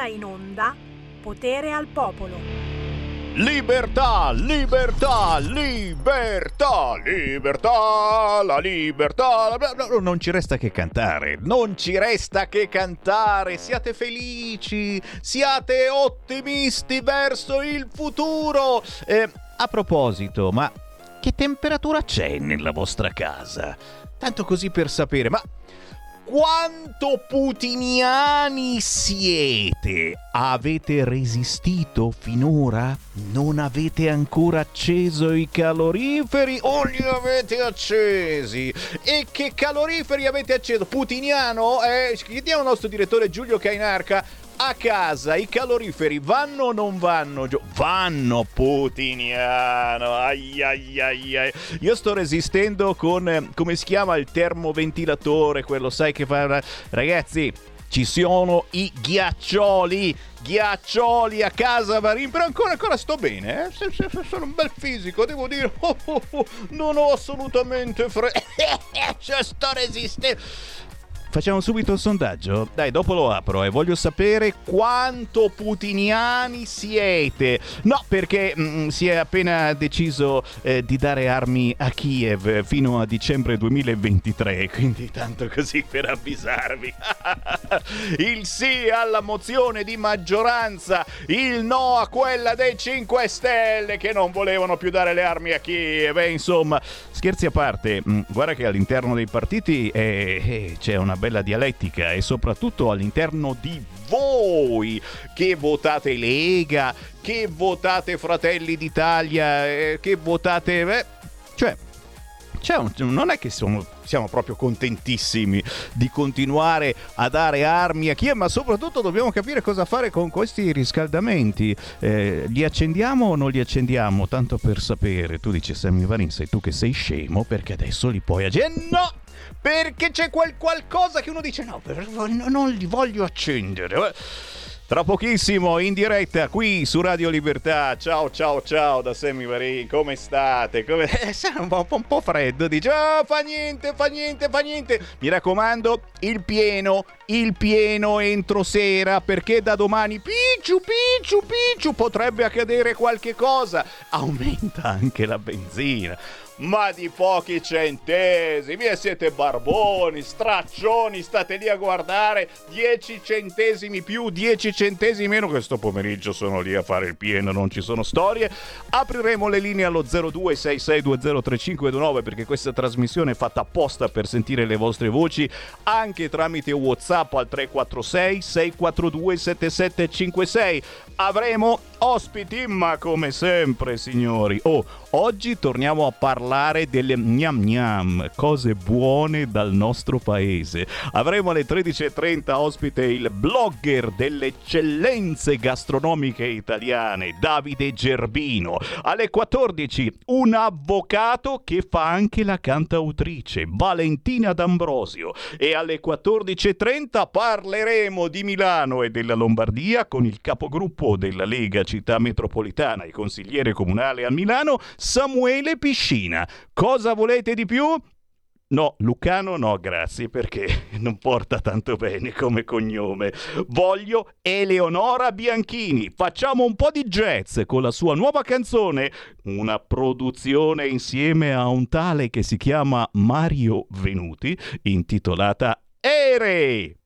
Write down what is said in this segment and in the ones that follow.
ora in onda Potere al Popolo. Libertà, libertà, libertà, libertà, la libertà. No, non ci resta che cantare, non ci resta che cantare. Siate felici, siate ottimisti verso il futuro. Eh, a proposito, ma che temperatura c'è nella vostra casa? Tanto così per sapere, ma quanto putiniani siete? Avete resistito finora? Non avete ancora acceso i caloriferi o li avete accesi? E che caloriferi avete acceso? Putiniano? Eh, chiediamo al nostro direttore Giulio Cainarca a casa i caloriferi vanno o non vanno? Vanno, putiniano. Ai, ai, ai, ai. Io sto resistendo con, eh, come si chiama, il termoventilatore, quello sai che fa... Ragazzi, ci sono i ghiaccioli, ghiaccioli a casa Marin, però ancora, ancora sto bene, eh? sono un bel fisico, devo dire, oh, oh, oh, non ho assolutamente freddo, cioè sto resistendo. Facciamo subito il sondaggio? Dai, dopo lo apro e eh. voglio sapere quanto putiniani siete. No, perché mh, mm, si è appena deciso eh, di dare armi a Kiev fino a dicembre 2023, quindi tanto così per avvisarvi. il sì alla mozione di maggioranza, il no a quella dei 5 Stelle che non volevano più dare le armi a Kiev. Insomma, scherzi a parte, mh, mm, guarda che all'interno dei partiti eh, eh, c'è una bella dialettica e soprattutto all'interno di voi che votate Lega, che votate Fratelli d'Italia, eh, che votate... Eh, cioè, un, non è che sono, siamo proprio contentissimi di continuare a dare armi a Kiev, ma soprattutto dobbiamo capire cosa fare con questi riscaldamenti. Eh, li accendiamo o non li accendiamo? Tanto per sapere. Tu dici Sammy Varin, sei tu che sei scemo perché adesso li puoi accendere. No! Perché c'è quel qualcosa che uno dice no, non li voglio accendere. Tra pochissimo in diretta qui su Radio Libertà. Ciao ciao ciao da Sammy Marin, come state? Come... Eh, un, po', un po' freddo, dice oh, fa niente, fa niente, fa niente. Mi raccomando, il pieno, il pieno entro sera perché da domani picciu picciu picciu potrebbe accadere qualche cosa. Aumenta anche la benzina ma di pochi centesimi e siete barboni, straccioni, state lì a guardare 10 centesimi più, 10 centesimi meno, questo pomeriggio sono lì a fare il pieno, non ci sono storie. Apriremo le linee allo 0266203529 perché questa trasmissione è fatta apposta per sentire le vostre voci anche tramite WhatsApp al 346 642 7756. Avremo ospiti, ma come sempre, signori. Oh, oggi torniamo a parlare delle gnam gnam, cose buone dal nostro paese. Avremo alle 13.30 ospite il blogger delle eccellenze gastronomiche italiane, Davide Gerbino. Alle 14 un avvocato che fa anche la cantautrice, Valentina D'Ambrosio. E alle 14.30 parleremo di Milano e della Lombardia con il capogruppo della Lega città metropolitana e consigliere comunale a Milano, Samuele Piscina. Cosa volete di più? No, Lucano no, grazie, perché non porta tanto bene come cognome. Voglio Eleonora Bianchini. Facciamo un po' di jazz con la sua nuova canzone, una produzione insieme a un tale che si chiama Mario Venuti, intitolata Ere.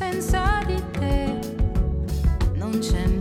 senza di te non c'è niente.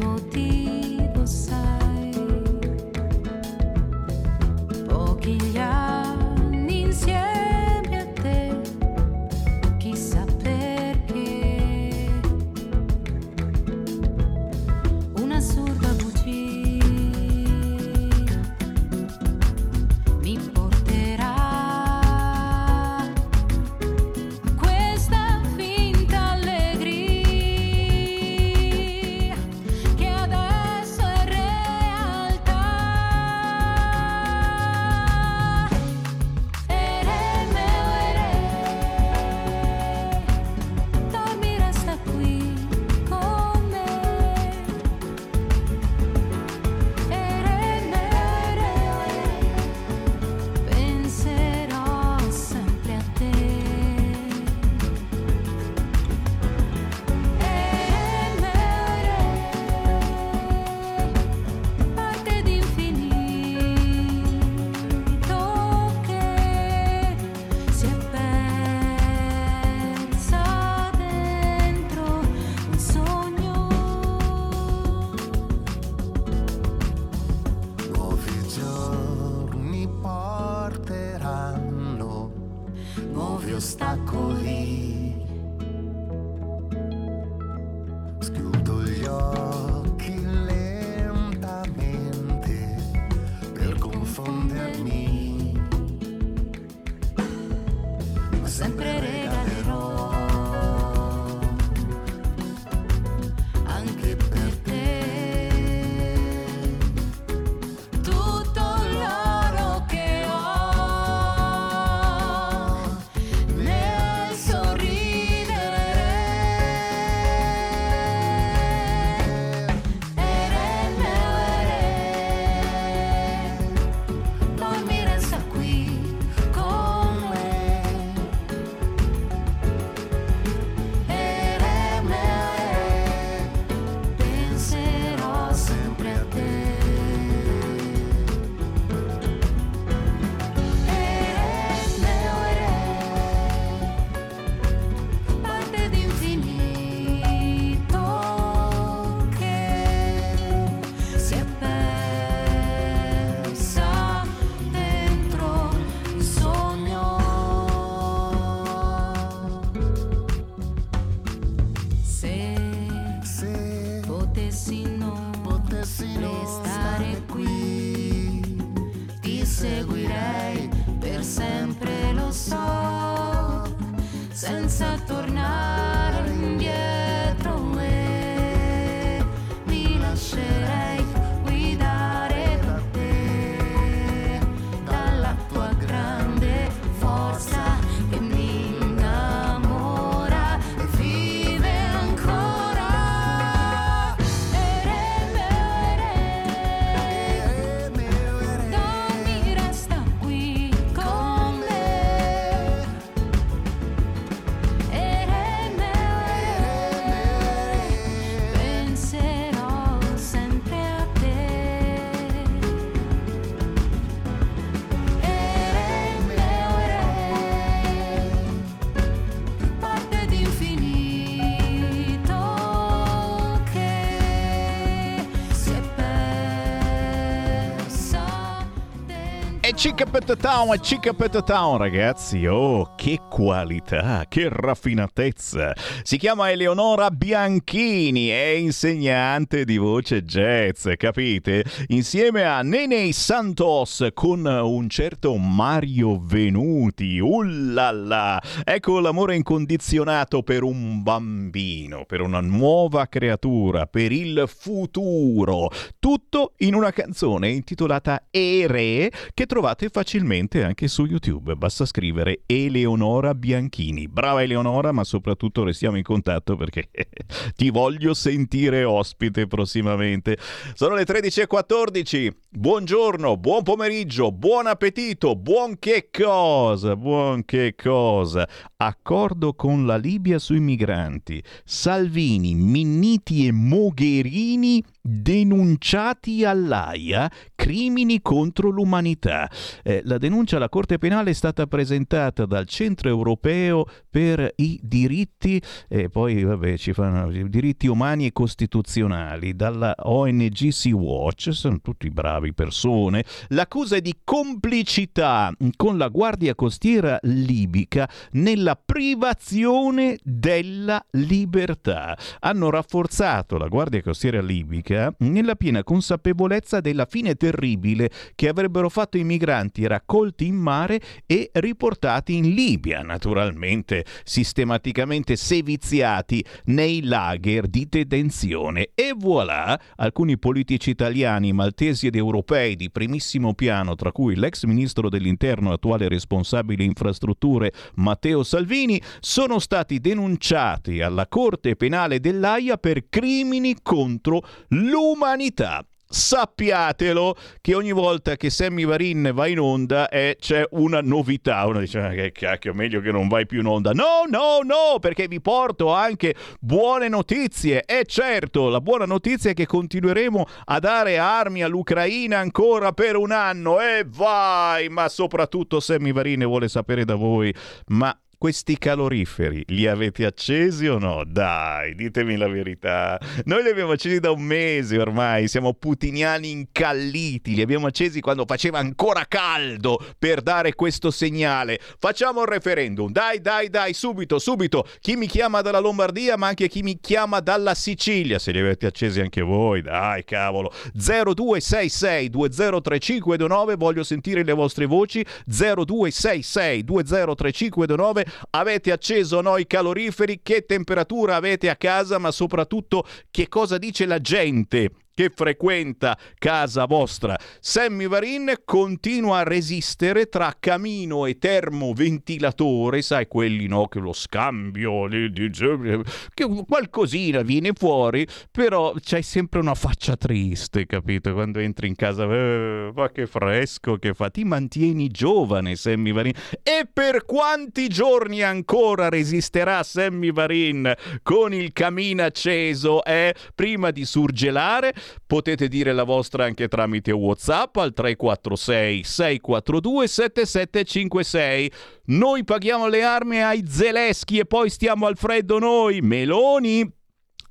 Chickapet Town, Chickapet Town, ragazzi. Oh, che qualità, che raffinatezza. Si chiama Eleonora Bianchini, è insegnante di voce jazz, capite? Insieme a Nene Santos con un certo Mario Venuti. Ullala! Ecco l'amore incondizionato per un bambino, per una nuova creatura, per il futuro. Tutto in una canzone intitolata Ere che trovate facilmente anche su YouTube. Basta scrivere Eleonora Bianchini. Brava Eleonora, ma soprattutto restiamo in contatto perché ti voglio sentire ospite prossimamente. Sono le 13.14. Buongiorno, buon pomeriggio, buon appetito, buon che cosa, buon che cosa. Accordo con la Libia sui migranti. Salvini, Minniti e Mogherini denunciati all'AIA crimini contro l'umanità. Eh, la denuncia alla Corte Penale è stata presentata dal Centro Europeo per i diritti, eh, poi vabbè ci fanno diritti umani e costituzionali, dalla ONG Sea Watch, sono tutti bravi persone. L'accusa è di complicità con la Guardia Costiera libica nella privazione della libertà. Hanno rafforzato la Guardia Costiera libica nella piena consapevolezza della fine terribile che avrebbero fatto i migranti raccolti in mare e riportati in Libia, naturalmente sistematicamente seviziati nei lager di detenzione. E voilà, alcuni politici italiani, maltesi ed europei di primissimo piano, tra cui l'ex ministro dell'interno attuale responsabile infrastrutture Matteo Salvini, sono stati denunciati alla Corte Penale dell'AIA per crimini contro l'umanità. Sappiatelo che ogni volta che Sammy Varin va in onda eh, c'è una novità. Uno dice: ah, Che cacchio, meglio che non vai più in onda. No, no, no, perché vi porto anche buone notizie. E certo, la buona notizia è che continueremo a dare armi all'Ucraina ancora per un anno. E vai! Ma soprattutto Sammy Varin vuole sapere da voi: ma questi caloriferi li avete accesi o no? Dai, ditemi la verità. Noi li abbiamo accesi da un mese ormai, siamo putiniani incalliti, li abbiamo accesi quando faceva ancora caldo per dare questo segnale. Facciamo il referendum, dai, dai, dai, subito, subito. Chi mi chiama dalla Lombardia, ma anche chi mi chiama dalla Sicilia, se li avete accesi anche voi, dai, cavolo. 0266 203529, voglio sentire le vostre voci. 0266 203529 Avete acceso o no i caloriferi? Che temperatura avete a casa? Ma soprattutto che cosa dice la gente che frequenta casa vostra. Sammy Varin continua a resistere tra camino e termoventilatore, sai quelli no che lo scambio, che qualcosina viene fuori, però c'hai sempre una faccia triste, capito? Quando entri in casa, eh, ma che fresco che fa, ti mantieni giovane Sammy Varin. E per quanti giorni ancora resisterà Sammy Varin con il camino acceso, eh? Prima di surgelare Potete dire la vostra anche tramite WhatsApp al 346 642 7756. Noi paghiamo le armi ai Zeleschi e poi stiamo al freddo noi, Meloni.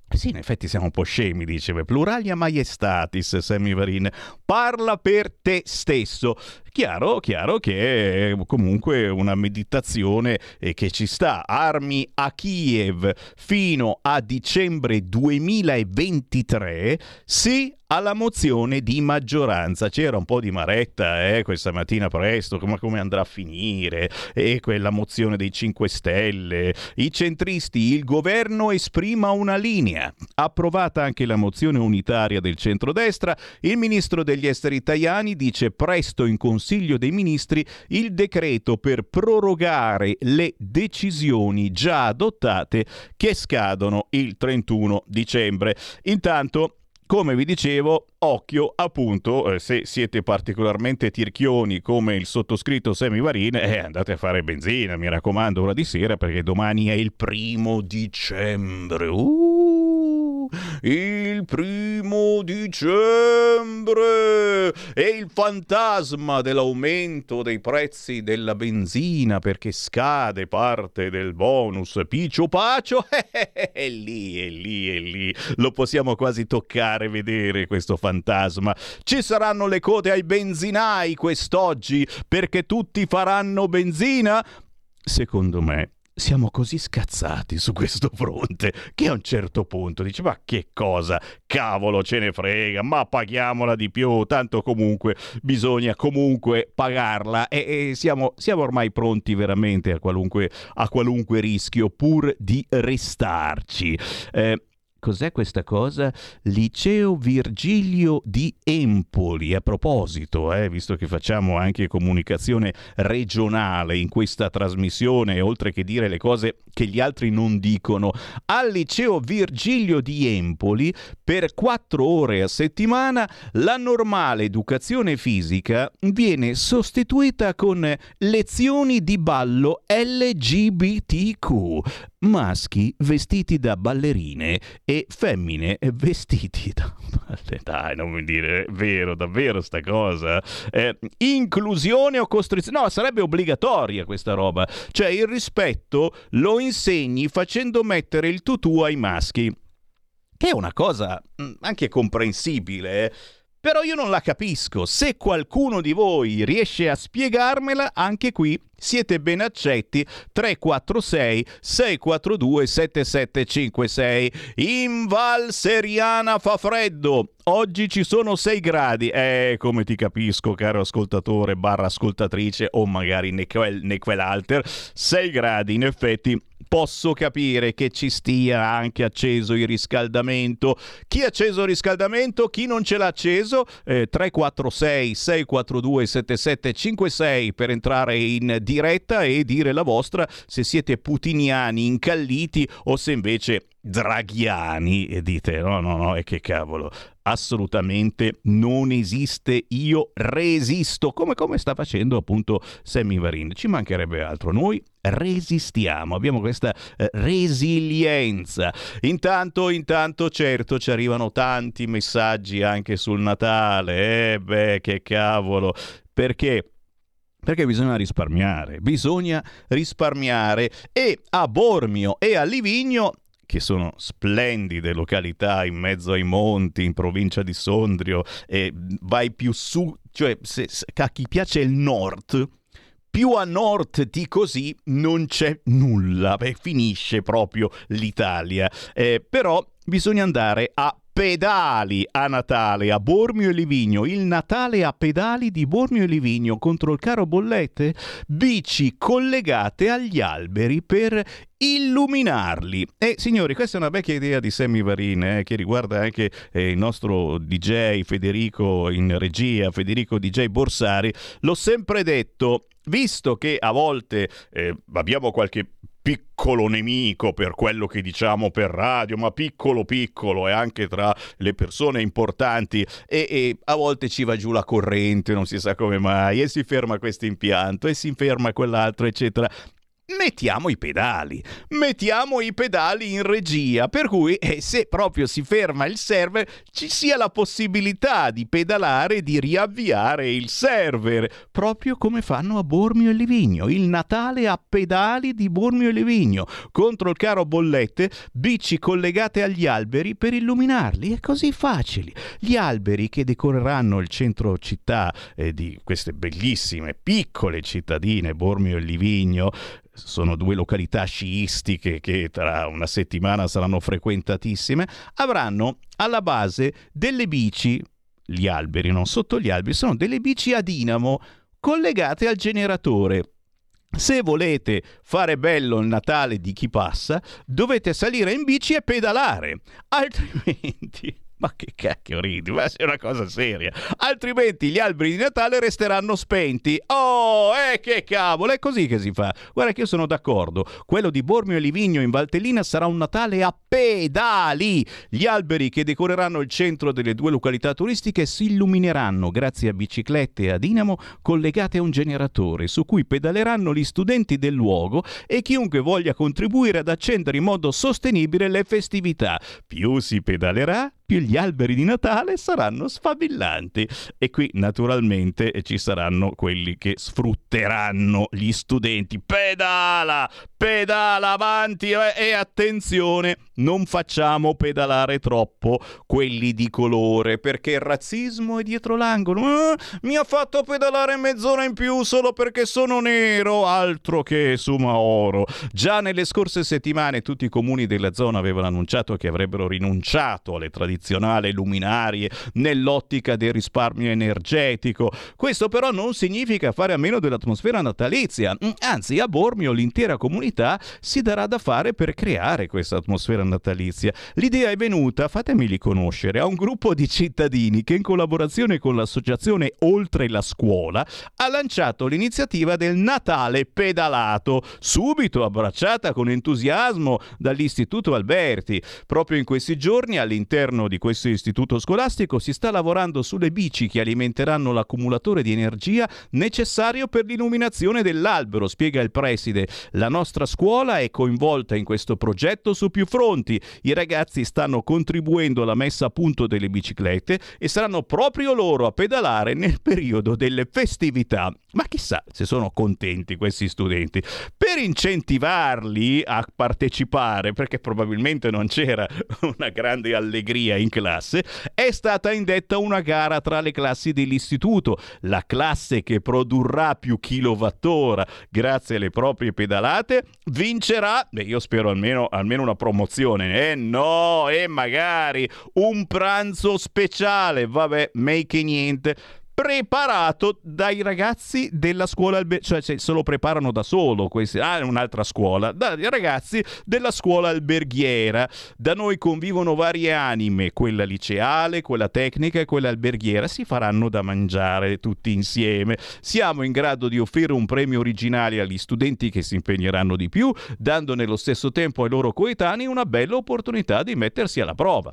Sì, in effetti siamo un po' scemi, diceva. Pluralia maiestatis, Semivarin. Parla per te stesso. Chiaro, chiaro che è comunque una meditazione eh, che ci sta. Armi a Kiev fino a dicembre 2023. Sì alla mozione di maggioranza. C'era un po' di maretta eh, questa mattina presto, come, come andrà a finire, e quella mozione dei 5 Stelle. I centristi, il governo esprima una linea. Approvata anche la mozione unitaria del centrodestra, il ministro degli esteri italiani dice presto in Consiglio dei Ministri il decreto per prorogare le decisioni già adottate che scadono il 31 dicembre. Intanto come vi dicevo, occhio appunto, eh, se siete particolarmente tirchioni come il sottoscritto Semivarin, eh, andate a fare benzina, mi raccomando, ora di sera perché domani è il primo dicembre. Uh, il primo dicembre! E il fantasma dell'aumento dei prezzi della benzina perché scade parte del bonus Piccio Pacio, è lì, è lì, è lì. Lo possiamo quasi toccare vedere questo fantasma. Ci saranno le code ai benzinai quest'oggi perché tutti faranno benzina? Secondo me siamo così scazzati su questo fronte che a un certo punto dice ma che cosa? Cavolo ce ne frega ma paghiamola di più tanto comunque bisogna comunque pagarla. E, e siamo, siamo, ormai pronti veramente a qualunque, a qualunque rischio pur di restarci. Eh, Cos'è questa cosa? Liceo Virgilio di Empoli. A proposito, eh, visto che facciamo anche comunicazione regionale in questa trasmissione, oltre che dire le cose che gli altri non dicono, al Liceo Virgilio di Empoli per quattro ore a settimana la normale educazione fisica viene sostituita con lezioni di ballo LGBTQ maschi vestiti da ballerine e femmine vestiti da dai non mi dire è vero davvero sta cosa? Eh, inclusione o costrizione? No sarebbe obbligatoria questa roba. Cioè il rispetto lo insegni facendo mettere il tutù ai maschi che è una cosa mm, anche comprensibile eh? Però io non la capisco. Se qualcuno di voi riesce a spiegarmela, anche qui siete ben accetti. 346 642 7756 in Val Seriana fa freddo. Oggi ci sono 6 gradi. Eh come ti capisco caro ascoltatore barra ascoltatrice o magari ne quel, ne quell'alter. 6 gradi in effetti posso capire che ci stia anche acceso il riscaldamento. Chi ha acceso il riscaldamento, chi non ce l'ha acceso, eh, 346 642 7756 per entrare in diretta e dire la vostra se siete putiniani incalliti o se invece draghiani e dite no no no e che cavolo assolutamente non esiste io resisto come, come sta facendo appunto Sammy Varin. Ci mancherebbe altro noi resistiamo abbiamo questa eh, resilienza. Intanto intanto certo ci arrivano tanti messaggi anche sul Natale eh beh che cavolo perché? Perché bisogna risparmiare, bisogna risparmiare e a Bormio e a Livigno che sono splendide località in mezzo ai monti, in provincia di Sondrio, e vai più su, cioè se, se, a chi piace il nord, più a nord di così non c'è nulla, beh, finisce proprio l'Italia. Eh, però bisogna andare a pedali a Natale a Bormio e Livigno, il Natale a pedali di Bormio e Livigno contro il caro bollette, bici collegate agli alberi per illuminarli. E signori, questa è una vecchia idea di Sammy Varin eh, che riguarda anche eh, il nostro DJ Federico in regia, Federico DJ Borsari. L'ho sempre detto, visto che a volte eh, abbiamo qualche piccolo nemico per quello che diciamo per radio, ma piccolo piccolo e anche tra le persone importanti e, e, a volte ci va giù la corrente, non si sa come mai, e si ferma questo impianto e si ferma quell'altro, eccetera mettiamo i pedali, mettiamo i pedali in regia, per cui eh, se proprio si ferma il server ci sia la possibilità di pedalare e di riavviare il server, proprio come fanno a Bormio e Livigno, il Natale a pedali di Bormio e Livigno, contro il caro bollette, bici collegate agli alberi per illuminarli, è così facile. Gli alberi che decoreranno il centro città eh, di queste bellissime piccole cittadine, Bormio e Livigno, sono due località sciistiche che tra una settimana saranno frequentatissime, avranno alla base delle bici, gli alberi, non sotto gli alberi, sono delle bici a dinamo collegate al generatore. Se volete fare bello il Natale di chi passa, dovete salire in bici e pedalare, altrimenti ma che cacchio ridi? Ma è una cosa seria. Altrimenti gli alberi di Natale resteranno spenti. Oh, eh che cavolo, è così che si fa. Guarda che io sono d'accordo. Quello di Bormio e Livigno in Valtellina sarà un Natale a pedali. Gli alberi che decoreranno il centro delle due località turistiche si illumineranno grazie a biciclette a dinamo collegate a un generatore su cui pedaleranno gli studenti del luogo e chiunque voglia contribuire ad accendere in modo sostenibile le festività. Più si pedalerà, più gli alberi di Natale saranno sfavillanti. E qui naturalmente ci saranno quelli che sfrutteranno gli studenti. Pedala! Pedala avanti eh, e attenzione, non facciamo pedalare troppo quelli di colore perché il razzismo è dietro l'angolo. Eh, mi ha fatto pedalare mezz'ora in più solo perché sono nero, altro che Sumaoro. Già nelle scorse settimane tutti i comuni della zona avevano annunciato che avrebbero rinunciato alle tradizioni tradizionale luminarie nell'ottica del risparmio energetico. Questo però non significa fare a meno dell'atmosfera natalizia, mm, anzi a Bormio l'intera comunità si darà da fare per creare questa atmosfera natalizia. L'idea è venuta, fatemeli conoscere, a un gruppo di cittadini che in collaborazione con l'associazione Oltre la Scuola ha lanciato l'iniziativa del Natale pedalato, subito abbracciata con entusiasmo dall'Istituto Alberti. Proprio in questi giorni all'interno di questo istituto scolastico si sta lavorando sulle bici che alimenteranno l'accumulatore di energia necessario per l'illuminazione dell'albero, spiega il preside. La nostra scuola è coinvolta in questo progetto su più fronti. I ragazzi stanno contribuendo alla messa a punto delle biciclette e saranno proprio loro a pedalare nel periodo delle festività. Ma chissà se sono contenti questi studenti. Per incentivarli a partecipare, perché probabilmente non c'era una grande allegria in classe, è stata indetta una gara tra le classi dell'istituto. La classe che produrrà più kilowattora grazie alle proprie pedalate vincerà, beh io spero almeno, almeno una promozione, eh no, e magari un pranzo speciale, vabbè, make niente preparato dai ragazzi della scuola alberghiera, cioè se lo preparano da solo, questi, ah, un'altra scuola, dai ragazzi della scuola alberghiera. Da noi convivono varie anime, quella liceale, quella tecnica e quella alberghiera, si faranno da mangiare tutti insieme. Siamo in grado di offrire un premio originale agli studenti che si impegneranno di più, dando nello stesso tempo ai loro coetanei una bella opportunità di mettersi alla prova.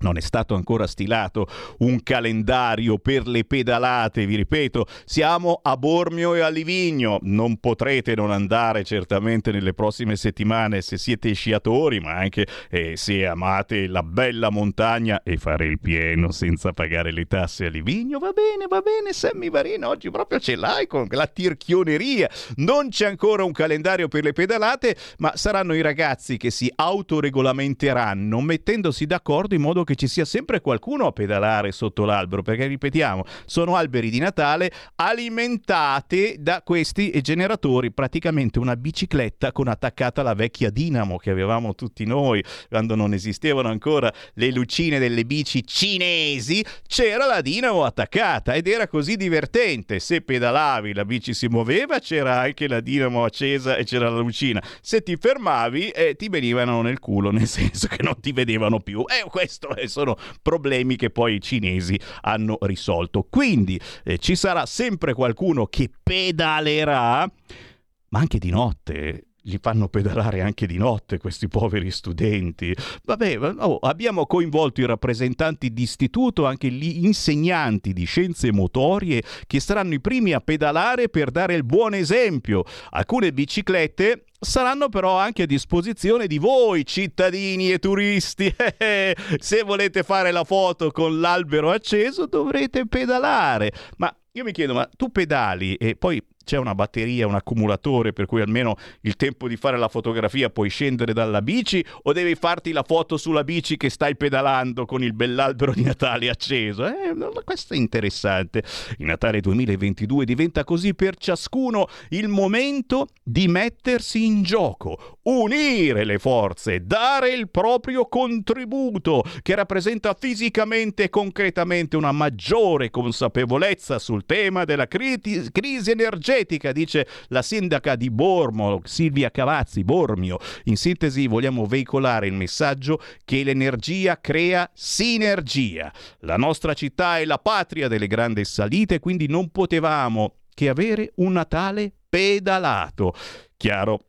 Non è stato ancora stilato un calendario per le pedalate, vi ripeto, siamo a Bormio e a Livigno, non potrete non andare certamente nelle prossime settimane se siete sciatori, ma anche eh, se amate la bella montagna e fare il pieno senza pagare le tasse a Livigno, va bene, va bene, Sammy Varino, oggi proprio ce l'hai con la tirchioneria, non c'è ancora un calendario per le pedalate, ma saranno i ragazzi che si autoregolamenteranno mettendosi d'accordo in modo che ci sia sempre qualcuno a pedalare sotto l'albero, perché ripetiamo, sono alberi di Natale alimentati da questi generatori, praticamente una bicicletta con attaccata la vecchia dinamo che avevamo tutti noi quando non esistevano ancora le lucine delle bici cinesi, c'era la dinamo attaccata ed era così divertente. Se pedalavi la bici si muoveva, c'era anche la dinamo accesa e c'era la lucina. Se ti fermavi eh, ti venivano nel culo, nel senso che non ti vedevano più. E eh, questo è sono problemi che poi i cinesi hanno risolto. Quindi eh, ci sarà sempre qualcuno che pedalerà, ma anche di notte li fanno pedalare anche di notte questi poveri studenti. Vabbè, oh, abbiamo coinvolto i rappresentanti d'istituto, anche gli insegnanti di scienze motorie che saranno i primi a pedalare per dare il buon esempio. Alcune biciclette saranno però anche a disposizione di voi cittadini e turisti. Se volete fare la foto con l'albero acceso dovrete pedalare. Ma io mi chiedo, ma tu pedali e poi c'è una batteria, un accumulatore per cui almeno il tempo di fare la fotografia puoi scendere dalla bici o devi farti la foto sulla bici che stai pedalando con il bell'albero di Natale acceso? Eh, questo è interessante. Il Natale 2022 diventa così per ciascuno il momento di mettersi in gioco, unire le forze, dare il proprio contributo che rappresenta fisicamente e concretamente una maggiore consapevolezza sul tema della crisi, energetica energetica, dice la sindaca di Bormo, Silvia Cavazzi, Bormio. In sintesi vogliamo veicolare il messaggio che l'energia crea sinergia. La nostra città è la patria delle grandi salite, quindi non potevamo che avere un Natale pedalato. Chiaro,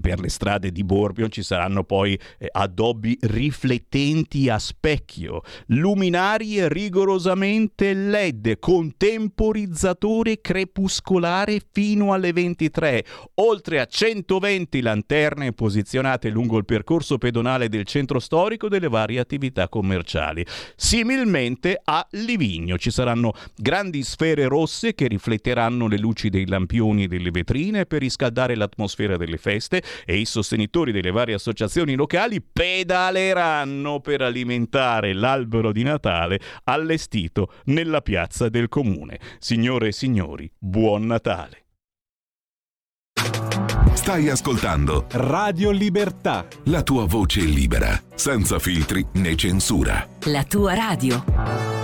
per le strade di Borbio ci saranno poi eh, addobbi riflettenti a specchio, luminarie rigorosamente LED con temporizzatore crepuscolare fino alle 23, oltre a 120 lanterne posizionate lungo il percorso pedonale del centro storico delle varie attività commerciali. Similmente a Livigno ci saranno grandi sfere rosse che rifletteranno le luci dei lampioni e delle vetrine per riscaldare l'atmosfera delle feste e i sostenitori delle varie associazioni locali pedaleranno per alimentare l'albero di Natale allestito nella piazza del comune. Signore e signori, buon Natale! Stai ascoltando Radio Libertà. La tua voce libera, senza filtri né censura. La tua radio.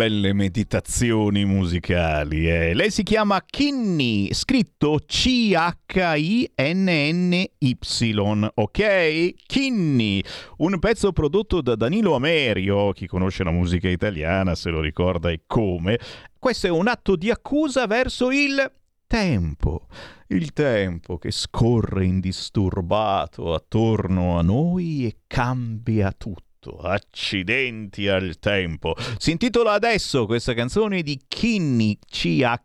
Belle meditazioni musicali. eh. Lei si chiama Kinney, scritto C-H-I-N-N-Y, ok? Kinney, un pezzo prodotto da Danilo Amerio, chi conosce la musica italiana se lo ricorda e come. Questo è un atto di accusa verso il tempo, il tempo che scorre indisturbato attorno a noi e cambia tutto. Accidenti al tempo. Si intitola adesso questa canzone di Kinney, C-H-I-N-N-Y.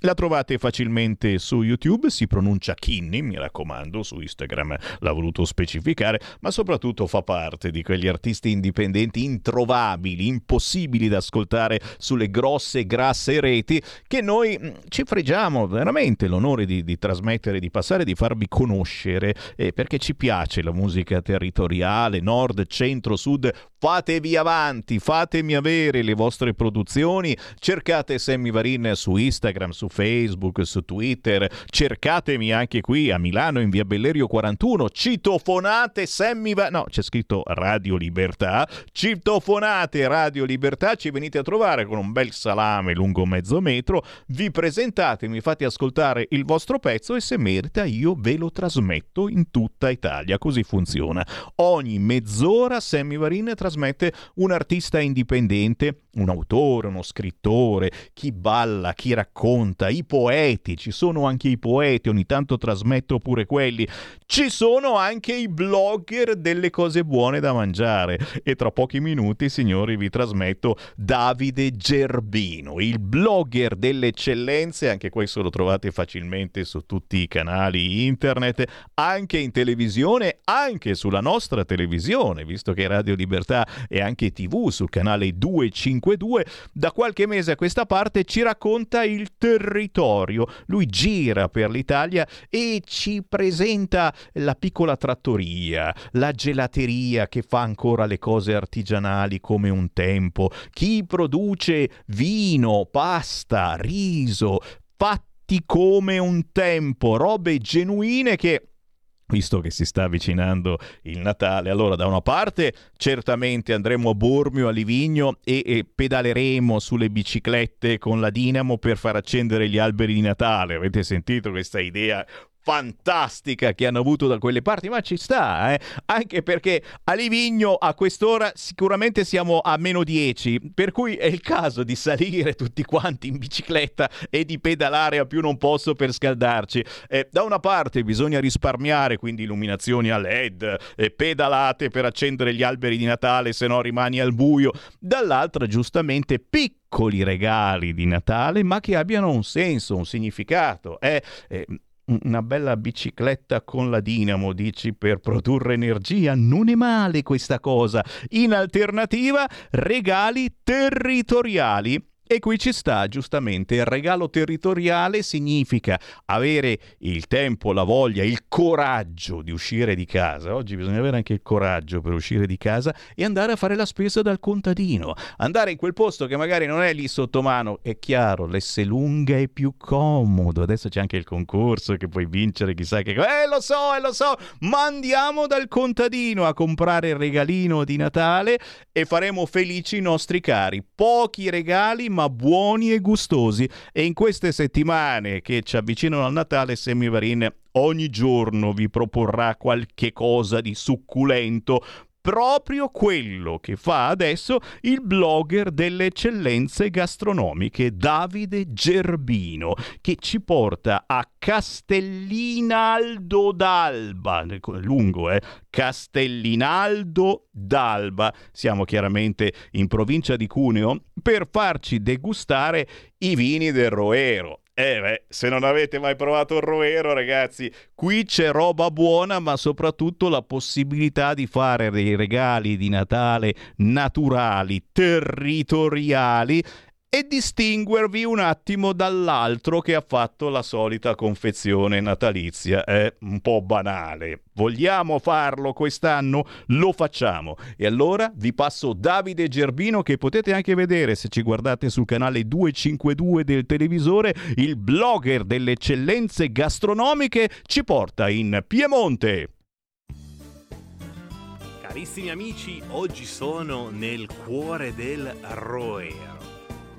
La trovate facilmente su YouTube, si pronuncia Kinney, mi raccomando, su Instagram l'ha voluto specificare, ma soprattutto fa parte di quegli artisti indipendenti introvabili, impossibili da ascoltare sulle grosse, grasse reti che noi mh, ci fregiamo veramente l'onore di, di trasmettere, di passare, di farvi conoscere, eh, perché ci piace la musica territoriale, nord, centro, sud. Fatevi avanti, fatemi avere le vostre produzioni. Cercate Sammy Varin su Instagram, su Facebook, su Twitter. Cercatemi anche qui a Milano in via Bellerio 41. Citofonate Sammy Varin. No, c'è scritto Radio Libertà. Citofonate Radio Libertà. Ci venite a trovare con un bel salame lungo mezzo metro. Vi presentate, mi fate ascoltare il vostro pezzo e se merita io ve lo trasmetto in tutta Italia. Così funziona. Ogni mezz'ora Sammy Varin trasmette un artista indipendente, un autore, uno scrittore, chi balla, chi racconta, i poeti, ci sono anche i poeti, ogni tanto trasmetto pure quelli, ci sono anche i blogger delle cose buone da mangiare. E tra pochi minuti, signori, vi trasmetto Davide Gerbino, il blogger delle eccellenze, anche questo lo trovate facilmente su tutti i canali internet, anche in televisione, anche sulla nostra televisione, visto che Radio Libertà e anche TV sul canale 252. Da qualche mese a questa parte ci racconta il territorio. Lui gira per l'Italia e ci presenta la piccola trattoria, la gelateria che fa ancora le cose artigianali come un tempo, chi produce vino, pasta, riso, fatti come un tempo, robe genuine che visto che si sta avvicinando il Natale. Allora, da una parte, certamente andremo a Bormio, a Livigno e, e, pedaleremo sulle biciclette con la dinamo per far accendere gli alberi di Natale. Avete sentito questa idea fantastica che hanno avuto da quelle parti, ma ci sta, eh? anche perché a Livigno a quest'ora sicuramente siamo a meno 10, per cui è il caso di salire tutti quanti in bicicletta e di pedalare a più non posso per scaldarci. Eh, da una parte bisogna risparmiare, quindi illuminazioni a LED, eh, pedalate per accendere gli alberi di Natale, se no rimani al buio, dall'altra giustamente piccoli regali di Natale, ma che abbiano un senso, un significato. Eh, eh, una bella bicicletta con la dinamo, dici, per produrre energia. Non è male questa cosa. In alternativa, regali territoriali e qui ci sta giustamente il regalo territoriale significa avere il tempo, la voglia, il coraggio di uscire di casa. Oggi bisogna avere anche il coraggio per uscire di casa e andare a fare la spesa dal contadino. Andare in quel posto che magari non è lì sotto mano. È chiaro, l'Esselunga è più comodo. Adesso c'è anche il concorso che puoi vincere, chissà che... Eh, lo so, eh, lo so. Ma andiamo dal contadino a comprare il regalino di Natale e faremo felici i nostri cari. Pochi regali, ma buoni e gustosi. E in queste settimane che ci avvicinano al Natale, Semivarin ogni giorno vi proporrà qualche cosa di succulento proprio quello che fa adesso il blogger delle eccellenze gastronomiche Davide Gerbino, che ci porta a Castellinaldo d'Alba, lungo eh, Castellinaldo d'Alba, siamo chiaramente in provincia di Cuneo, per farci degustare i vini del Roero. Eh beh, se non avete mai provato il Roero, ragazzi, qui c'è roba buona, ma soprattutto la possibilità di fare dei regali di Natale naturali, territoriali e distinguervi un attimo dall'altro che ha fatto la solita confezione natalizia. È un po' banale. Vogliamo farlo quest'anno? Lo facciamo. E allora vi passo Davide Gerbino che potete anche vedere se ci guardate sul canale 252 del televisore. Il blogger delle eccellenze gastronomiche ci porta in Piemonte. Carissimi amici, oggi sono nel cuore del Roero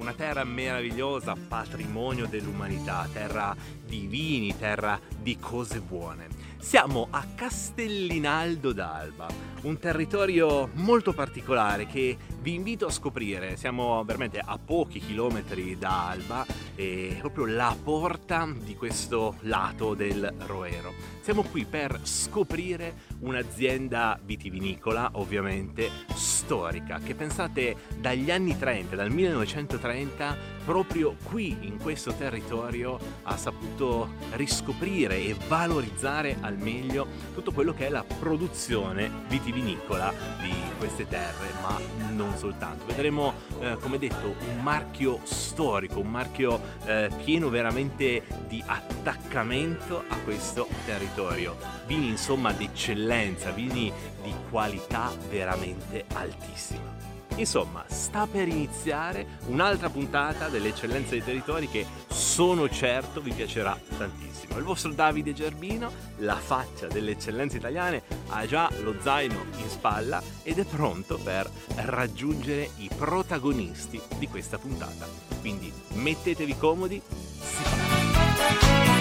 una terra meravigliosa, patrimonio dell'umanità, terra di vini, terra di cose buone. Siamo a Castellinaldo d'Alba, un territorio molto particolare che vi invito a scoprire. Siamo veramente a pochi chilometri da Alba e proprio la porta di questo lato del Roero. Siamo qui per scoprire un'azienda vitivinicola, ovviamente storica, che pensate dagli anni 30, dal 1930, proprio qui in questo territorio ha saputo riscoprire e valorizzare al meglio tutto quello che è la produzione vitivinicola di queste terre, ma non soltanto. Vedremo, eh, come detto, un marchio storico, un marchio eh, pieno veramente di attaccamento a questo territorio. Vini insomma d'eccellenza, vini di qualità veramente altissima. Insomma, sta per iniziare un'altra puntata delle eccellenze dei territori che sono certo vi piacerà tantissimo. Il vostro Davide Gerbino, la faccia delle eccellenze italiane, ha già lo zaino in spalla ed è pronto per raggiungere i protagonisti di questa puntata. Quindi mettetevi comodi, si fa.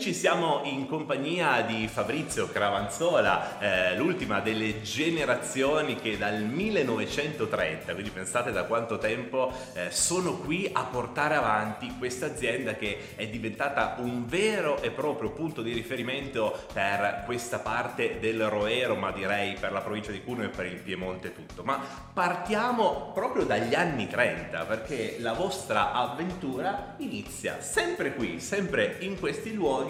Amici, siamo in compagnia di Fabrizio Cravanzola, eh, l'ultima delle generazioni che dal 1930, quindi pensate da quanto tempo, eh, sono qui a portare avanti questa azienda che è diventata un vero e proprio punto di riferimento per questa parte del Roero, ma direi per la provincia di Cuneo e per il Piemonte tutto. Ma partiamo proprio dagli anni 30, perché la vostra avventura inizia sempre qui, sempre in questi luoghi,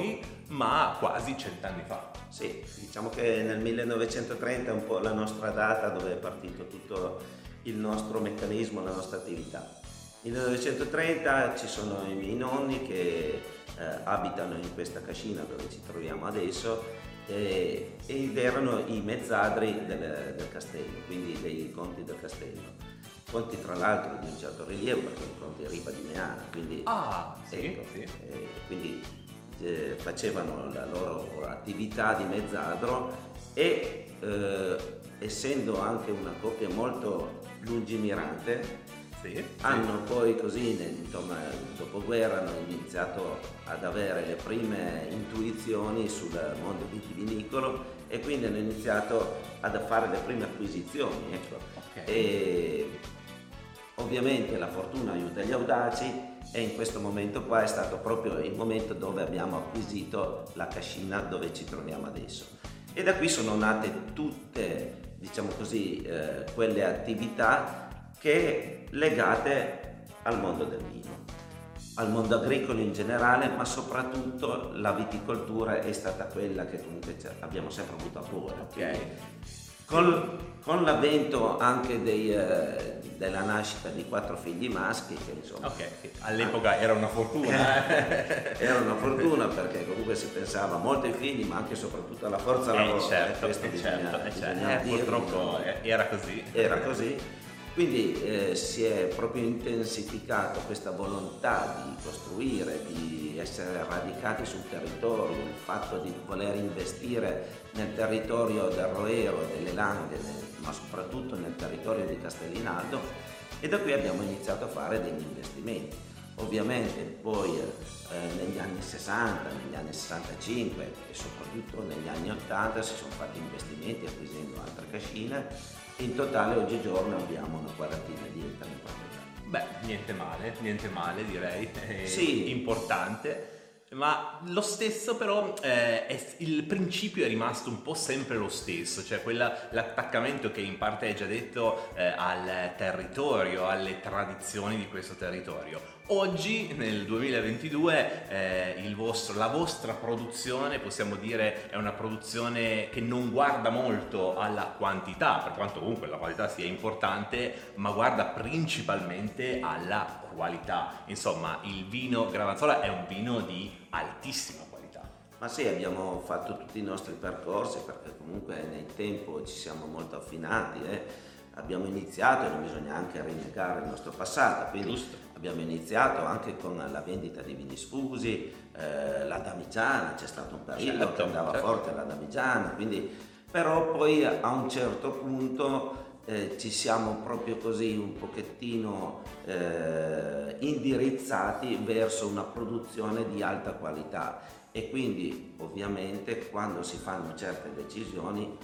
ma quasi cent'anni fa. Sì, diciamo che nel 1930 è un po' la nostra data dove è partito tutto il nostro meccanismo, la nostra attività. Nel 1930 ci sono i miei nonni che eh, abitano in questa cascina dove ci troviamo adesso eh, ed erano i mezzadri del, del castello, quindi dei conti del castello conti tra l'altro di un certo rilievo perché sono conti Ripa di Meana, quindi, Ah, sì, ecco, sì. eh, quindi eh, facevano la loro attività di mezzadro e eh, essendo anche una coppia molto lungimirante Sì, hanno poi così nel insomma, dopoguerra hanno iniziato ad avere le prime intuizioni sul mondo vitivinicolo e quindi hanno iniziato ad fare le prime acquisizioni ecco. Ok. e ovviamente la fortuna aiuta gli audaci e in questo momento qua è stato proprio il momento dove abbiamo acquisito la cascina dove ci troviamo adesso e da qui sono nate tutte diciamo così eh, quelle attività che legate al mondo del vino, al mondo agricolo in generale, ma soprattutto la viticoltura è stata quella che comunque abbiamo sempre avuto a cuore. Ok. Con, con l'avvento anche dei, eh, della nascita di quattro figli maschi, che insomma Ok, all'epoca era una fortuna. eh. era una fortuna perché comunque si pensava molto ai figli, ma anche e soprattutto alla forza Eh, lavoro. certo, questo eh, bisogna- certo, eh, certo. Eh, dirlo, purtroppo no? eh, era così. era così. Quindi eh, si è proprio intensificato questa volontà di costruire, di essere radicati sul territorio, il fatto di voler investire nel territorio del Roero, delle Langhe, ma soprattutto nel territorio di Castellinaldo e da qui abbiamo iniziato a fare degli investimenti. Ovviamente poi eh, negli anni 60, negli anni 65 e soprattutto negli anni 80 si sono fatti investimenti acquisendo altre cascine in totale oggigiorno abbiamo una quarantina di ettari in proprietà. Beh, niente male, niente male direi, è Sì. importante. Ma lo stesso però eh, è- il principio è rimasto un po' sempre lo stesso, cioè quella- l'attaccamento che in parte hai già detto eh, al territorio, alle tradizioni di questo territorio. Oggi, nel 2022, eh, vostro- la vostra produzione, possiamo dire, è una produzione che non guarda molto alla quantità, per quanto comunque la qualità sia importante, ma guarda principalmente alla qualità. Insomma, il vino Gravanzola è un vino di altissima qualità. Ma sì, abbiamo fatto tutti i nostri percorsi perché comunque nel tempo ci siamo molto affinati. eh. Abbiamo iniziato e non bisogna anche rinnegare il nostro passato, quindi Giusto. abbiamo iniziato anche con la vendita di vini sfusi, eh, la damigiana, c'è stato un periodo Certo, che andava certo. forte la damigiana, quindi, però poi a un certo punto eh, ci siamo proprio così un pochettino eh, indirizzati verso una produzione di alta qualità e quindi ovviamente quando si fanno certe decisioni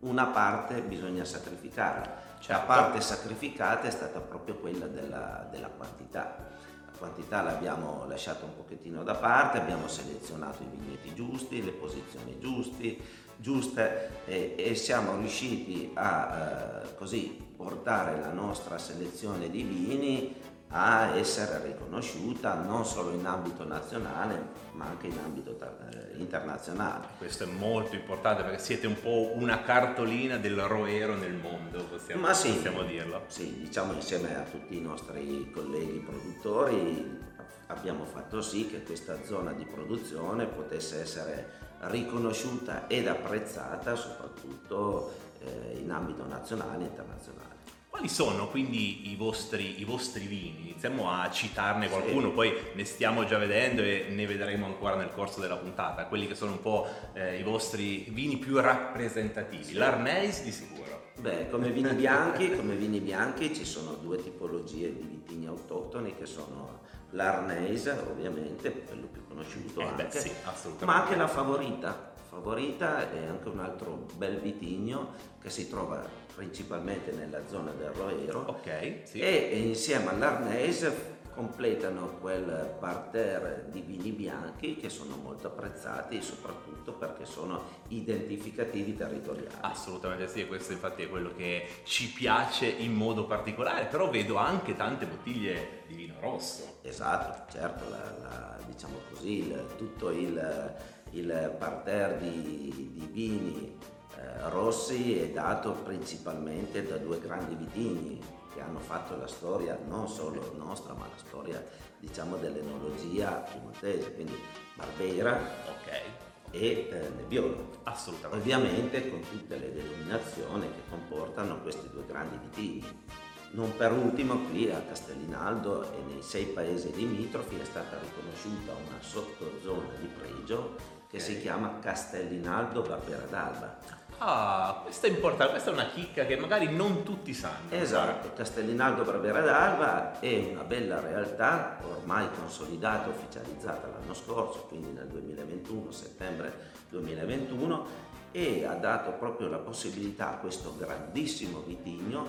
una parte bisogna sacrificare. La Certo. parte sacrificata è stata proprio quella della, della quantità. La quantità l'abbiamo lasciata un pochettino da parte, abbiamo selezionato i vigneti giusti, le posizioni giusti, giuste e, e siamo riusciti a eh, così portare la nostra selezione di vini a essere riconosciuta non solo in ambito nazionale ma anche in ambito eh, internazionale. Questo è molto importante perché siete un po' una cartolina del roero nel mondo, possiamo, Ma sì. possiamo dirlo. Sì, diciamo insieme a tutti i nostri colleghi produttori abbiamo fatto sì che questa zona di produzione potesse essere riconosciuta ed apprezzata soprattutto eh, in ambito nazionale e internazionale. Quali sono quindi i vostri, i vostri vini? Iniziamo a citarne qualcuno, poi ne stiamo già vedendo e ne vedremo ancora nel corso della puntata, quelli che sono un po' eh, i vostri vini più rappresentativi. L'Arneis di sicuro. Beh, come vini bianchi, come vini bianchi ci sono due tipologie di vitigni autoctoni che sono l'Arneise, ovviamente, quello più conosciuto Eh beh, anche, sì, assolutamente. ma anche la Favorita. Favorita è anche un altro bel vitigno che si trova principalmente nella zona del Roero Ok, sì. e, insieme all'Arneise completano quel parterre di vini bianchi che sono molto apprezzati soprattutto perché sono identificativi territoriali. Assolutamente sì, e questo infatti è quello che ci piace in modo particolare, però vedo anche tante bottiglie di vino rosso. Esatto, certo, la- la- diciamo così, il- tutto il, il parterre di, di vini eh, rossi è dato principalmente da due grandi vitigni che hanno fatto la storia non solo nostra, ma la storia diciamo dell'enologia piemontese, quindi Barbera Ok, e eh, Nebbiolo. assolutamente. Ovviamente con tutte le denominazioni che comportano questi due grandi vitigni. Non per ultimo qui a Castellinaldo e nei sei paesi limitrofi è stata riconosciuta una sottozona di pregio che si chiama Castellinaldo Barbera d'Alba. Ah, questa è importante, questa è una chicca che magari non tutti sanno. Esatto, Castellinaldo Barbera d'Alba è una bella realtà ormai consolidata, ufficializzata l'anno scorso, quindi nel 2021, settembre 2021, e ha dato proprio la possibilità a questo grandissimo vitigno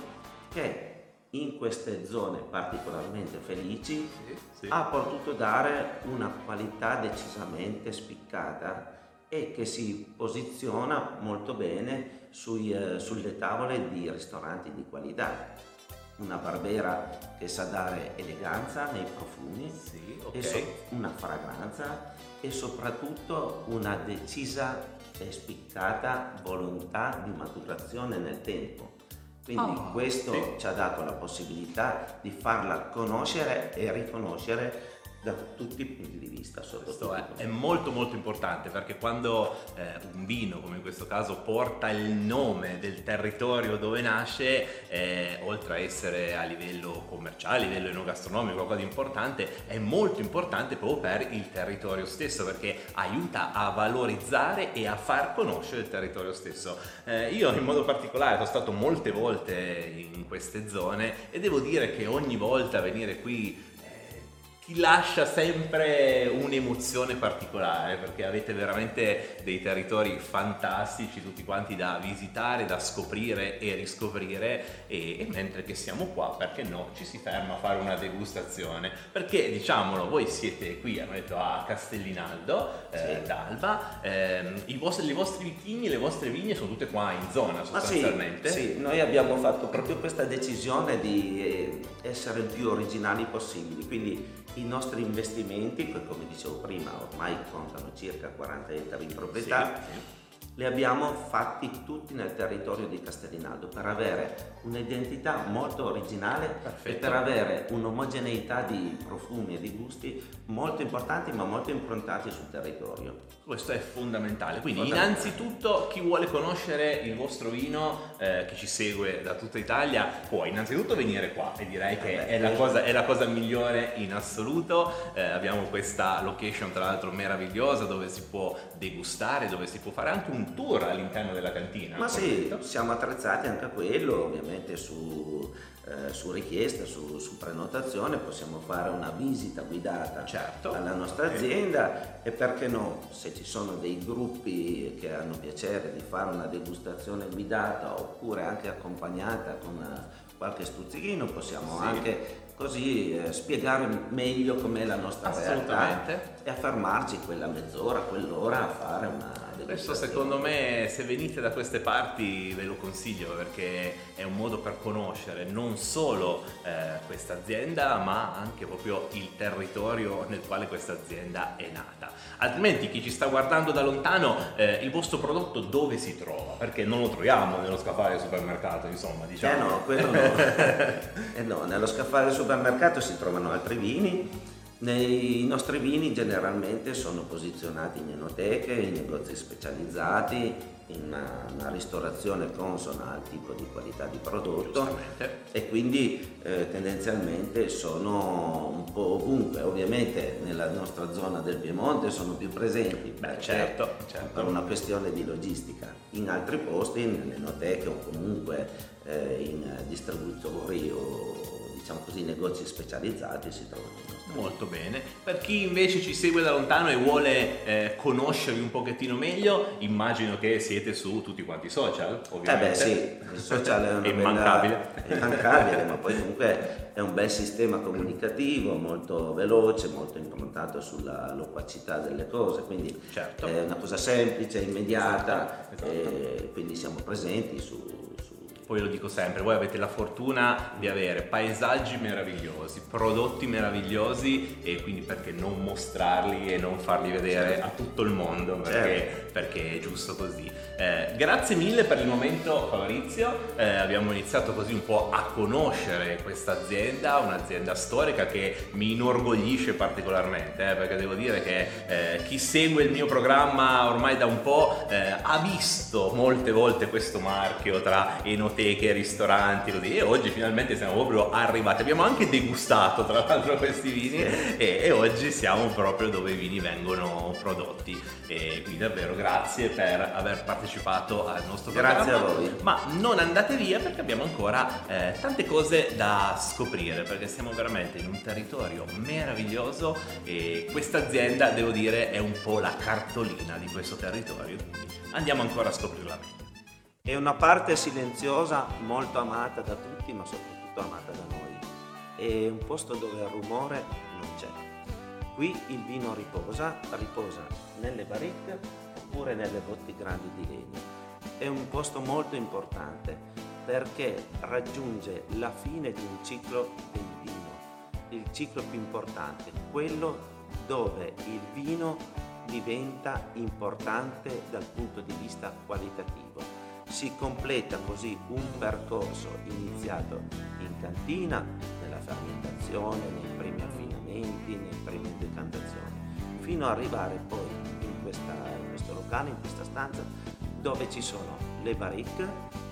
che in queste zone particolarmente felici Sì, sì. ha potuto dare una qualità decisamente spiccata e che si posiziona molto bene sui, eh, sulle tavole di ristoranti di qualità. Una barbera che sa dare eleganza nei profumi, Sì, ok. e so- una fragranza e soprattutto una decisa e spiccata volontà di maturazione nel tempo. Quindi Ah, questo sì. ci ha dato la possibilità di farla conoscere e riconoscere da tutti i punti di vista. Questo è, è molto molto importante perché quando eh, un vino, come in questo caso, porta il nome del territorio dove nasce, eh, oltre a essere a livello commerciale, a livello enogastronomico, qualcosa di importante, è molto importante proprio per il territorio stesso perché aiuta a valorizzare e a far conoscere il territorio stesso. Eh, io in modo particolare sono stato molte volte in queste zone e devo dire che ogni volta venire qui ti lascia sempre un'emozione particolare perché avete veramente dei territori fantastici tutti quanti da visitare, da scoprire e riscoprire e, e mentre che siamo qua perché no ci si ferma a fare una degustazione. Perché diciamolo voi siete qui hanno detto a Castellinaldo eh, Sì. d'Alba ehm, i vostri, i vostri vitigni le vostre vigne sono tutte qua in zona sì, sostanzialmente. Sì, noi abbiamo fatto proprio questa decisione di eh, essere il più originali possibili, quindi i nostri investimenti, come dicevo prima ormai contano circa 40 ettari in proprietà, Sì, sì. Li abbiamo fatti tutti nel territorio di Castellinaldo per avere un'identità molto originale e Perfetto. per avere un'omogeneità di profumi e di gusti molto importanti ma molto improntati sul territorio. Questo è fondamentale. Quindi, Fondamentale. innanzitutto, chi vuole conoscere il vostro vino, eh, che ci segue da tutta Italia, può innanzitutto venire qua e direi che Eh è la eh. cosa, è la cosa migliore in assoluto. Eh, abbiamo questa location, tra l'altro, meravigliosa dove si può degustare, dove si può fare anche un tour all'interno della cantina. Ma sì, corretto? siamo attrezzati anche a quello, ovviamente su, eh, su richiesta, su, su prenotazione, possiamo fare una visita guidata Certo. alla nostra azienda e perché no, se ci sono dei gruppi che hanno piacere di fare una degustazione guidata oppure anche accompagnata con eh, qualche stuzzichino, possiamo Sì. anche così eh, spiegare meglio com'è la nostra realtà e a fermarci quella mezz'ora, quell'ora a fare una Questo degustazione. secondo me se venite da queste parti ve lo consiglio perché è un modo per conoscere non solo eh, questa azienda ma anche proprio il territorio nel quale questa azienda è nata. Altrimenti chi ci sta guardando da lontano eh, il vostro prodotto dove si trova? Perché non lo troviamo nello scaffale del supermercato insomma Eh diciamo. no, quello no. eh no, nello scaffale del supermercato si trovano altri vini. Nei, I nostri vini generalmente sono posizionati in enoteche, in negozi specializzati, una, una ristorazione consona al tipo di qualità di prodotto e quindi eh, tendenzialmente sono un po' ovunque, ovviamente nella nostra zona del Piemonte sono più presenti, Beh, certo, certo. per una questione di logistica, in altri posti, nelle noteche o comunque eh, in distributori o diciamo così, negozi specializzati si trovano. Molto bene. Per chi invece ci segue da lontano e vuole eh, conoscervi un pochettino meglio, immagino che siete su tutti quanti i social, ovviamente. Eh beh sì, il social è, È immancabile. Bella, è immancabile, ma poi comunque è un bel sistema comunicativo, molto veloce, molto improntato sulla loquacità delle cose, quindi Certo. è una cosa semplice, immediata, Esatto, esatto. quindi siamo presenti su, su Poi lo dico sempre, voi avete la fortuna di avere paesaggi meravigliosi, prodotti meravigliosi e quindi perché non mostrarli e non farli vedere a tutto il mondo perché, perché è giusto così. Eh, grazie mille per il momento Fabrizio, Eh, abbiamo iniziato così un po' a conoscere questa azienda, un'azienda storica che mi inorgoglisce particolarmente eh, perché devo dire che eh, chi segue il mio programma ormai da un po' eh, ha visto molte volte questo marchio tra enoteche e ristoranti così, e oggi finalmente siamo proprio arrivati. Abbiamo anche degustato tra l'altro questi vini e, e oggi siamo proprio dove i vini vengono prodotti. E quindi davvero grazie per aver partecipato al nostro Grazie programma. a voi. Ma non andate via perché abbiamo ancora eh, tante cose da scoprire perché siamo veramente in un territorio meraviglioso e questa azienda, devo dire, è un po' la cartolina di questo territorio. Quindi andiamo ancora a scoprirla meglio. È una parte silenziosa, molto amata da tutti, ma soprattutto amata da noi. È un posto dove il rumore non c'è. Qui il vino riposa, riposa nelle barrique oppure nelle botti grandi di legno. È un posto molto importante perché raggiunge la fine di un ciclo del vino, il ciclo più importante, quello dove il vino diventa importante dal punto di vista qualitativo. Si completa così un percorso iniziato in cantina, nella fermentazione, nei primi affinamenti, nelle prime decantazioni, fino ad arrivare poi in, questa- in questo locale, in questa stanza, dove ci sono le barrique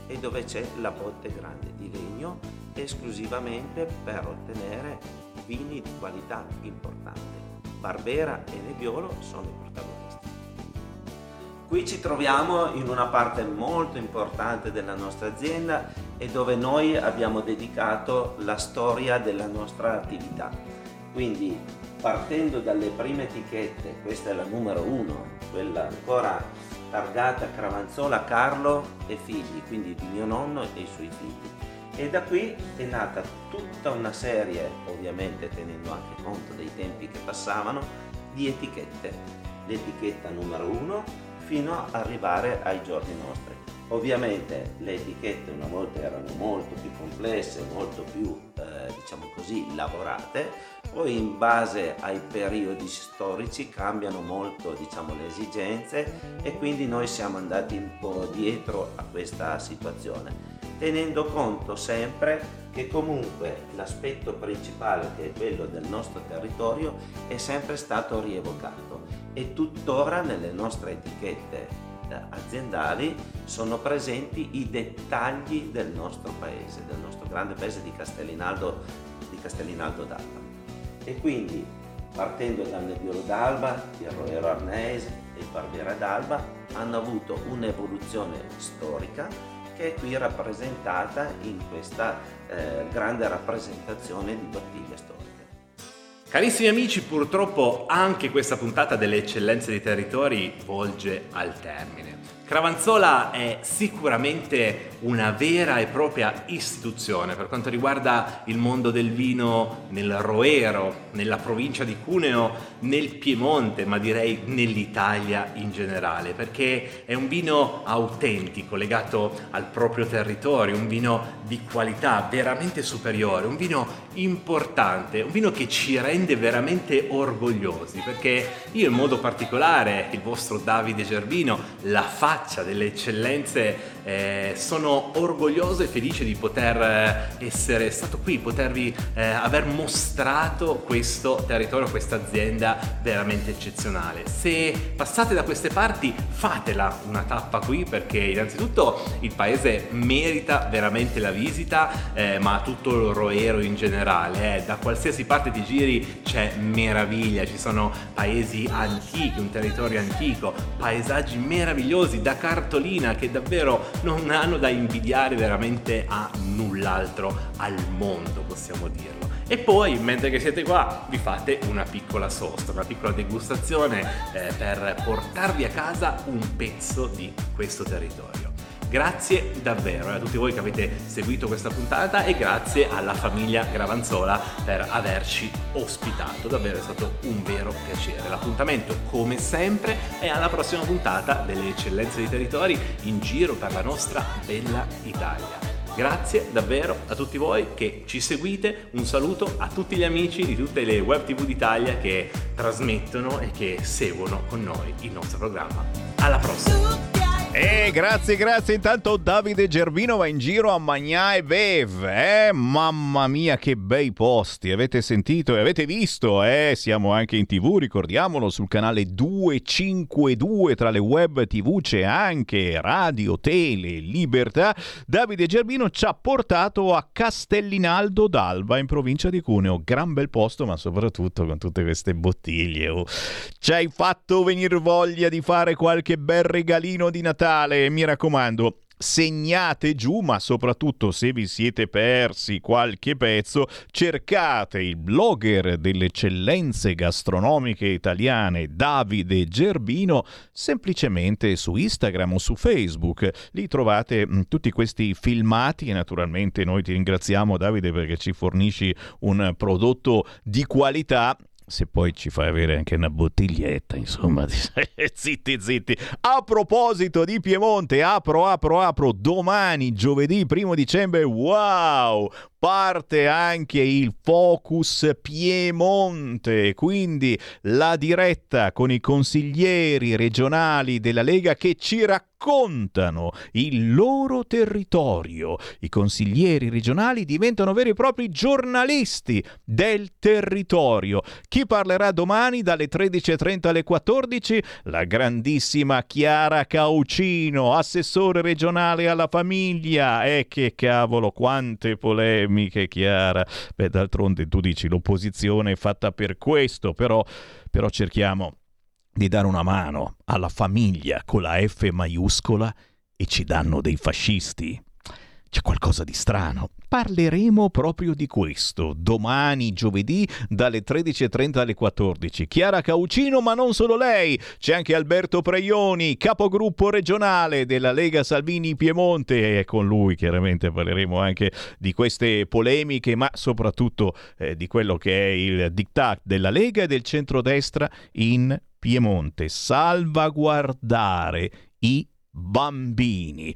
e dove c'è la botte grande di legno esclusivamente per ottenere vini di qualità importante. Barbera e Nebbiolo sono i protagonisti. Qui ci troviamo in una parte molto importante della nostra azienda e dove noi abbiamo dedicato la storia della nostra attività. Quindi partendo dalle prime etichette, questa è la numero uno, quella ancora targata Cravanzola Carlo e figli, quindi di mio nonno e i suoi figli. E da qui è nata tutta una serie, ovviamente tenendo anche conto dei tempi che passavano, di etichette. L'etichetta numero uno fino ad arrivare ai giorni nostri. Ovviamente le etichette una volta erano molto più complesse, molto più, eh, diciamo così, lavorate, poi in base ai periodi storici cambiano molto, diciamo, le esigenze e quindi noi siamo andati un po' dietro a questa situazione, tenendo conto sempre che comunque l'aspetto principale che è quello del nostro territorio è sempre stato rievocato e tuttora nelle nostre etichette eh, aziendali sono presenti i dettagli del nostro paese, del nostro grande paese di Castellinaldo, di Castellinaldo d'Alba. E quindi partendo dal Nebbiolo d'Alba, il Roero Arnese e il Barbera d'Alba hanno avuto un'evoluzione storica che è qui rappresentata in questa eh, grande rappresentazione di bottiglie storiche. Carissimi amici, purtroppo anche questa puntata delle eccellenze dei territori volge al termine. Cravanzola è sicuramente una vera e propria istituzione. Per quanto riguarda il mondo del vino nel Roero, nella provincia di Cuneo, nel Piemonte, ma direi nell'Italia in generale, perché è un vino autentico, legato al proprio territorio, un vino di qualità veramente superiore, un vino importante, un vino che ci rende veramente orgogliosi, perché io in modo particolare, il vostro Davide Gervino, la faccia delle eccellenze eh, sono orgoglioso e felice di poter eh, essere stato qui, potervi eh, aver mostrato questo territorio, questa azienda veramente eccezionale. Se passate da queste parti, fatela una tappa qui perché innanzitutto il paese merita veramente la visita, eh, ma tutto il Roero in generale, eh. da qualsiasi parte ti giri c'è meraviglia, ci sono paesi antichi, un territorio antico, paesaggi meravigliosi da cartolina che davvero non hanno da invidiare veramente a null'altro al mondo, possiamo dirlo. E poi, mentre che siete qua, vi fate una piccola sosta, una piccola degustazione eh, per portarvi a casa un pezzo di questo territorio. Grazie davvero a tutti voi che avete seguito questa puntata e grazie alla famiglia Gravanzola per averci ospitato. Davvero è stato un vero piacere. L'appuntamento, come sempre, è alla prossima puntata delle eccellenze dei territori in giro per la nostra bella Italia. Grazie davvero a tutti voi che ci seguite, un saluto a tutti gli amici di tutte le web tv d'Italia che trasmettono e che seguono con noi il nostro programma. Alla prossima! E eh, grazie, grazie. Intanto Davide Gervino va in giro a Magnà e Bev. Eh? Mamma mia, che bei posti. Avete sentito e avete visto? Eh? Siamo anche in tv, ricordiamolo, sul canale 252. Tra le web tv c'è anche Radio, Tele, Libertà. Davide Gervino ci ha portato a Castellinaldo d'Alba, in provincia di Cuneo. Gran bel posto, ma soprattutto con tutte queste bottiglie. Oh. Ci hai fatto venire voglia di fare qualche bel regalino di Natale Natale, mi raccomando, segnate giù, ma soprattutto se vi siete persi qualche pezzo, cercate il blogger delle eccellenze gastronomiche italiane Davide Gerbino semplicemente su Instagram o su Facebook. Lì trovate mm, tutti questi filmati e naturalmente noi ti ringraziamo Davide perché ci fornisci un prodotto di qualità se poi ci fai avere anche una bottiglietta, insomma, zitti, zitti. A proposito di Piemonte, apro, apro, apro, domani, giovedì, primo dicembre, wow! Parte anche il Focus Piemonte, quindi la diretta con i consiglieri regionali della Lega che ci raccontano il loro territorio. I consiglieri regionali diventano veri e propri giornalisti del territorio. Chi parlerà domani dalle 13.30 alle 14? La grandissima Chiara Caucino, assessore regionale alla famiglia. E che cavolo, quante polemiche, Chiara. Beh, d'altronde tu dici l'opposizione è fatta per questo, però, però cerchiamo di dare una mano alla famiglia con la F maiuscola e ci danno dei fascisti. C'è qualcosa di strano. Parleremo proprio di questo domani, giovedì, dalle 13.30 alle 14. Chiara Caucino, ma non solo lei. C'è anche Alberto Preioni, capogruppo regionale della Lega Salvini Piemonte. E con lui chiaramente parleremo anche di queste polemiche, ma soprattutto eh, di quello che è il diktat della Lega e del centrodestra in Piemonte, salvaguardare i bambini.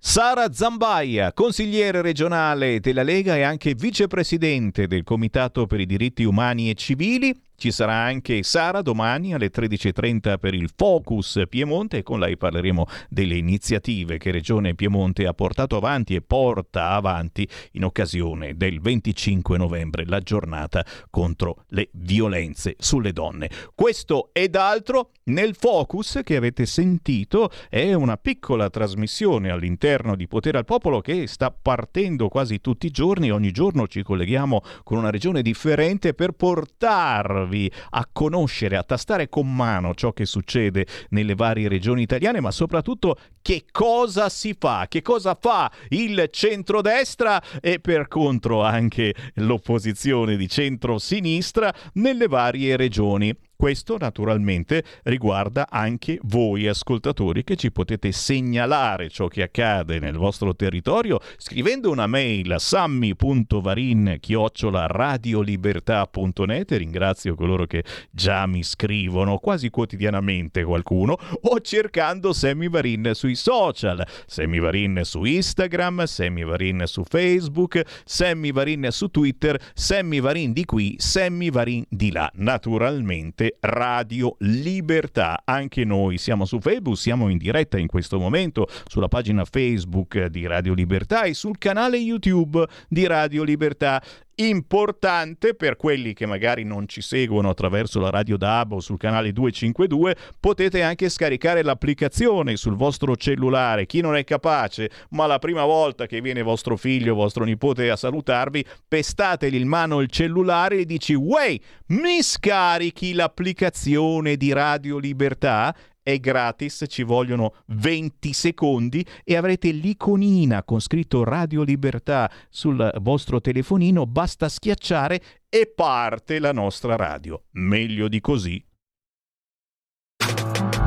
Sara Zambaia, consigliere regionale della Lega e anche vicepresidente del Comitato per i diritti umani e civili, ci sarà anche Sara domani alle 13.30 per il Focus Piemonte e con lei parleremo delle iniziative che Regione Piemonte ha portato avanti e porta avanti in occasione del 25 novembre, la giornata contro le violenze sulle donne. Questo ed altro nel Focus che avete sentito è una piccola trasmissione all'interno di Potere al Popolo che sta partendo quasi tutti i giorni, ogni giorno ci colleghiamo con una regione differente per portarvi aiutarvi a conoscere, a tastare con mano ciò che succede nelle varie regioni italiane, ma soprattutto che cosa si fa, che cosa fa il centrodestra e per contro anche l'opposizione di centro-sinistra nelle varie regioni. Questo naturalmente riguarda anche voi ascoltatori che ci potete segnalare ciò che accade nel vostro territorio scrivendo una mail a sammy.varin-radiolibertà.net ringrazio coloro che già mi scrivono quasi quotidianamente qualcuno o cercando Sammy Varin sui social. Sammy Varin su Instagram Sammy Varin su Facebook Sammy Varin su Twitter Sammy Varin di qui Sammy Varin di là. Naturalmente Radio Libertà. Anche noi siamo su Facebook, siamo in diretta in questo momento sulla pagina Facebook di Radio Libertà e sul canale YouTube di Radio Libertà importante per quelli che magari non ci seguono attraverso la radio DAB o sul canale 252, potete anche scaricare l'applicazione sul vostro cellulare. Chi non è capace, ma la prima volta che viene vostro figlio o vostro nipote a salutarvi, pestategli in mano il cellulare e dici "Wey, mi scarichi l'applicazione di Radio Libertà?" È gratis, ci vogliono 20 secondi e avrete l'iconina con scritto Radio Libertà sul vostro telefonino, basta schiacciare e parte la nostra radio. Meglio di così.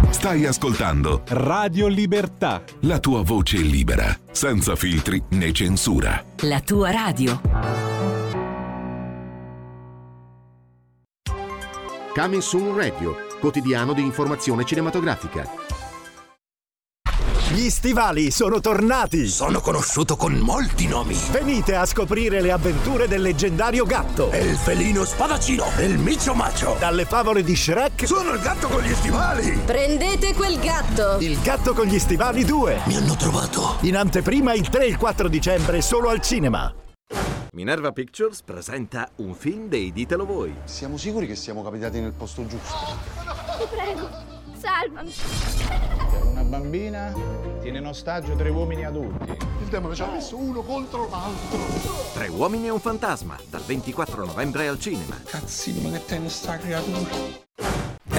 Stai ascoltando Radio Libertà. la tua voce libera, senza filtri né censura. La tua radio. Coming Soon Radio, quotidiano di informazione cinematografica. Gli stivali sono tornati! Sono conosciuto con molti nomi. Venite a scoprire le avventure del leggendario gatto. È il felino spadaccino, il micio macio. Dalle favole di Shrek. Sono il gatto con gli stivali. Prendete quel gatto. Il gatto con gli stivali 2. Mi hanno trovato. In anteprima il 3 e il 4 dicembre solo al cinema. Minerva Pictures presenta un film dei Ditelo Voi. Siamo sicuri che siamo capitati nel posto giusto? Ti prego, salvami. Una bambina tiene in ostaggio tre uomini adulti. Il demone ci ha messo uno contro l'altro. Tre uomini e un fantasma, dal 24 novembre al cinema. Cazzino, ma che te ne sta creatura?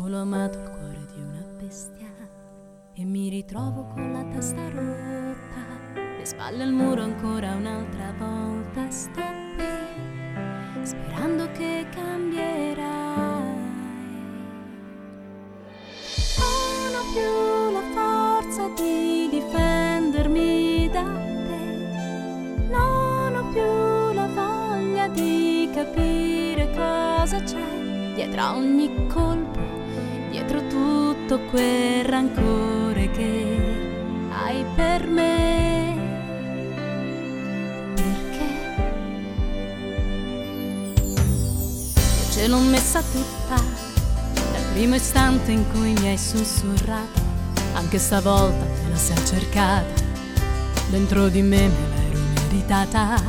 Solo amato il cuore di una bestia e mi ritrovo con la testa rotta, le spalle al muro ancora un'altra volta. Sto qui sperando che cambierai. Non ho più la forza di difendermi da te. Non ho più la voglia di capire cosa c'è dietro ogni colpo, dietro tutto quel rancore che hai per me. Perché ce l'ho messa tutta dal primo istante in cui mi hai sussurrato. Anche stavolta me la sei cercata, dentro di me me l'ero meritata.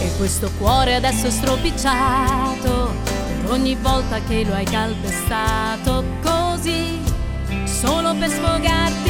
E questo cuore adesso è stropicciato ogni volta che lo hai calpestato così, solo per sfogarti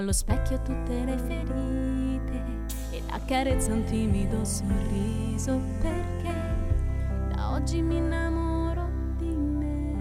allo specchio tutte le ferite e accarezza un timido sorriso perché da oggi mi innamoro di me.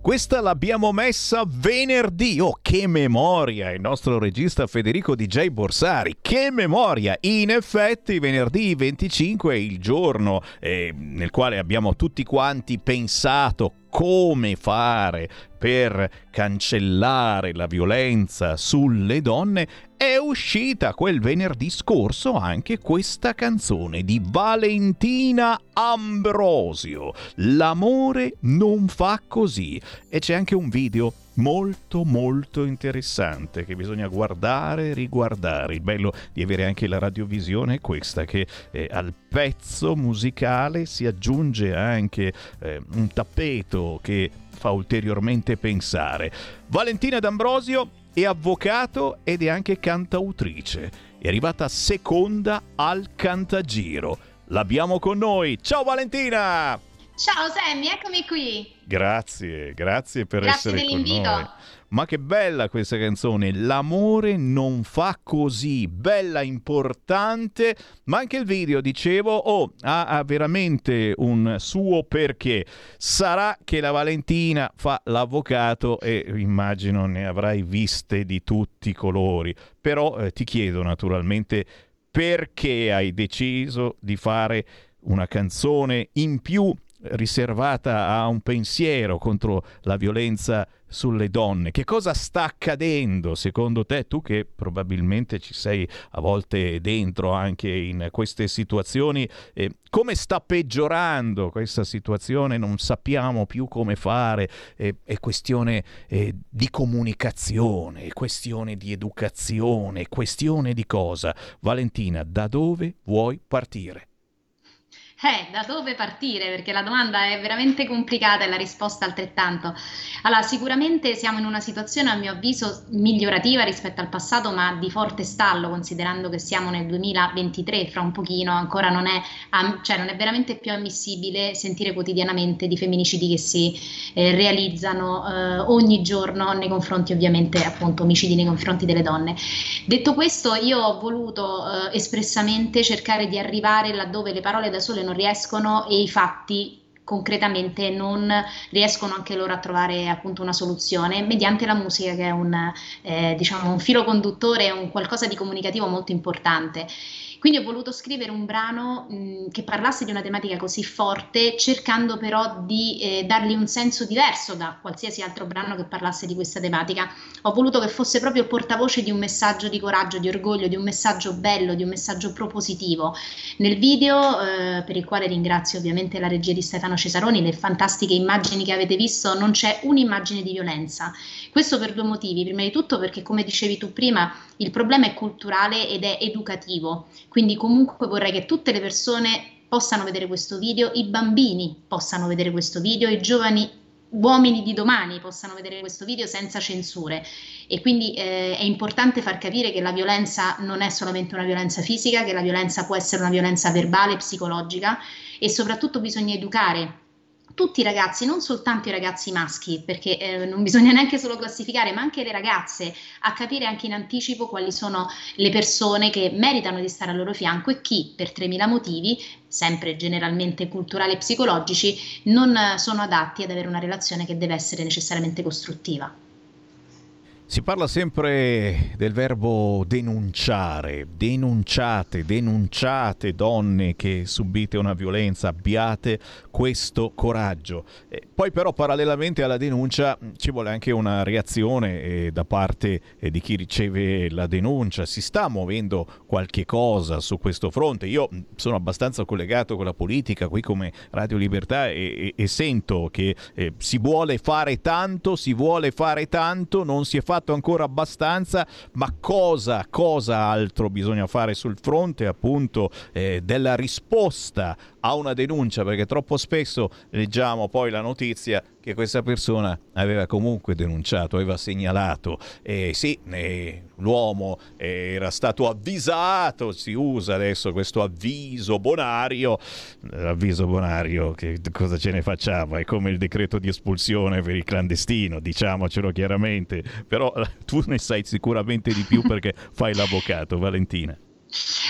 Questa l'abbiamo messa venerdì. Oh, che memoria! Il nostro regista Federico DJ Borsari. Che memoria! In effetti, venerdì 25 è il giorno eh, nel quale abbiamo tutti quanti pensato come fare per cancellare la violenza sulle donne, è uscita quel venerdì scorso anche questa canzone di Valentina Ambrosio. L'amore non fa così. E c'è anche un video molto molto interessante che bisogna guardare e riguardare. Il bello di avere anche la radiovisione è questa che eh, al pezzo musicale si aggiunge anche eh, un tappeto che fa ulteriormente pensare. Valentina D'Ambrosio è avvocato ed è anche cantautrice. È arrivata seconda al Cantagiro. L'abbiamo con noi. Ciao Valentina! Ciao Sammy, eccomi qui. Grazie, grazie per Grazie essere con dell'invito. noi. Ma che bella questa canzone, L'amore non fa così, bella, importante, ma anche il video, dicevo, oh, ha, ha veramente un suo perché. Sarà che la Valentina fa l'avvocato e immagino ne avrai viste di tutti i colori, però eh, ti chiedo naturalmente perché hai deciso di fare una canzone in più riservata a un pensiero contro la violenza sulle donne. Che cosa sta accadendo secondo te? Tu che probabilmente ci sei a volte dentro anche in queste situazioni, eh, come sta peggiorando questa situazione? Non sappiamo più come fare, eh, è questione eh, di comunicazione, è questione di educazione, è questione di cosa? Valentina, da dove vuoi partire? Eh, da dove partire? Perché la domanda è veramente complicata e la risposta altrettanto. Allora, sicuramente siamo in una situazione, a mio avviso, migliorativa rispetto al passato, ma di forte stallo, considerando che siamo nel 2023, fra un pochino ancora non è, cioè non è veramente più ammissibile sentire quotidianamente di femminicidi che si eh, realizzano eh, ogni giorno nei confronti, ovviamente, appunto, omicidi nei confronti delle donne. Detto questo, io ho voluto eh, espressamente cercare di arrivare laddove le parole da sole non riescono e i fatti concretamente non riescono anche loro a trovare appunto una soluzione mediante la musica che è un, eh, diciamo, un filo conduttore, un qualcosa di comunicativo molto importante. Quindi ho voluto scrivere un brano mh, che parlasse di una tematica così forte, cercando però di eh, dargli un senso diverso da qualsiasi altro brano che parlasse di questa tematica. Ho voluto che fosse proprio portavoce di un messaggio di coraggio, di orgoglio, di un messaggio bello, di un messaggio propositivo. Nel video, eh, per il quale ringrazio ovviamente la regia di Stefano Cesaroni, le fantastiche immagini che avete visto, non c'è un'immagine di violenza. Questo per due motivi. Prima di tutto perché, come dicevi tu prima, il problema è culturale ed è educativo. Quindi comunque vorrei che tutte le persone possano vedere questo video, i bambini possano vedere questo video, i giovani uomini di domani possano vedere questo video senza censure e quindi eh, è importante far capire che la violenza non è solamente una violenza fisica, che la violenza può essere una violenza verbale, psicologica e soprattutto bisogna educare tutti i ragazzi, non soltanto i ragazzi maschi, perché eh, non bisogna neanche solo classificare, ma anche le ragazze, a capire anche in anticipo quali sono le persone che meritano di stare al loro fianco e chi, per 3.000 motivi, sempre generalmente culturali e psicologici, non eh, sono adatti ad avere una relazione che deve essere necessariamente costruttiva. Si parla sempre del verbo denunciare, denunciate, denunciate donne che subite una violenza, abbiate questo coraggio. Eh, poi però parallelamente alla denuncia mh, ci vuole anche una reazione eh, da parte eh, di chi riceve la denuncia, si sta muovendo qualche cosa su questo fronte. Io mh, sono abbastanza collegato con la politica qui come Radio Libertà e, e- e sento che eh, si vuole fare tanto, si vuole fare tanto, non si è fatto ancora abbastanza, ma cosa, cosa altro bisogna fare sul fronte appunto eh, della risposta a una denuncia, perché troppo spesso leggiamo poi la notizia che questa persona aveva comunque denunciato, aveva segnalato. E sì, eh, l'uomo era stato avvisato, si usa adesso questo avviso bonario. L'avviso bonario, che cosa ce ne facciamo? È come il decreto di espulsione per il clandestino, diciamocelo chiaramente. Però tu ne sai sicuramente di più perché fai l'avvocato, Valentina.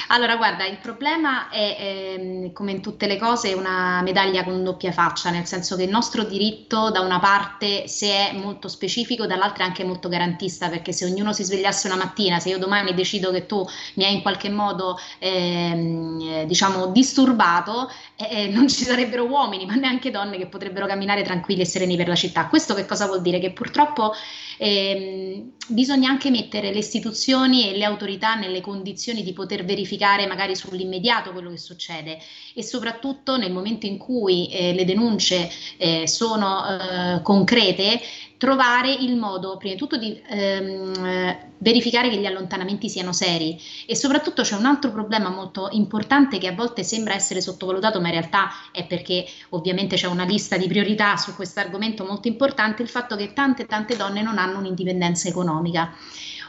Allora, guarda, il problema è, ehm, come in tutte le cose, una medaglia con doppia faccia, nel senso che il nostro diritto, da una parte, se è molto specifico, dall'altra è anche molto garantista, perché se ognuno si svegliasse una mattina, se io domani decido che tu mi hai in qualche modo, ehm, diciamo, disturbato, eh, non ci sarebbero uomini, ma neanche donne che potrebbero camminare tranquilli e sereni per la città. Questo che cosa vuol dire? Che purtroppo ehm, bisogna anche mettere le istituzioni e le autorità nelle condizioni di poter verificare magari sull'immediato quello che succede e soprattutto nel momento in cui eh, le denunce eh, sono eh, concrete trovare il modo, prima di tutto, di ehm, verificare che gli allontanamenti siano seri. E soprattutto c'è un altro problema molto importante che a volte sembra essere sottovalutato, ma in realtà è perché ovviamente c'è una lista di priorità su questo argomento molto importante, il fatto che tante tante donne non hanno un'indipendenza economica.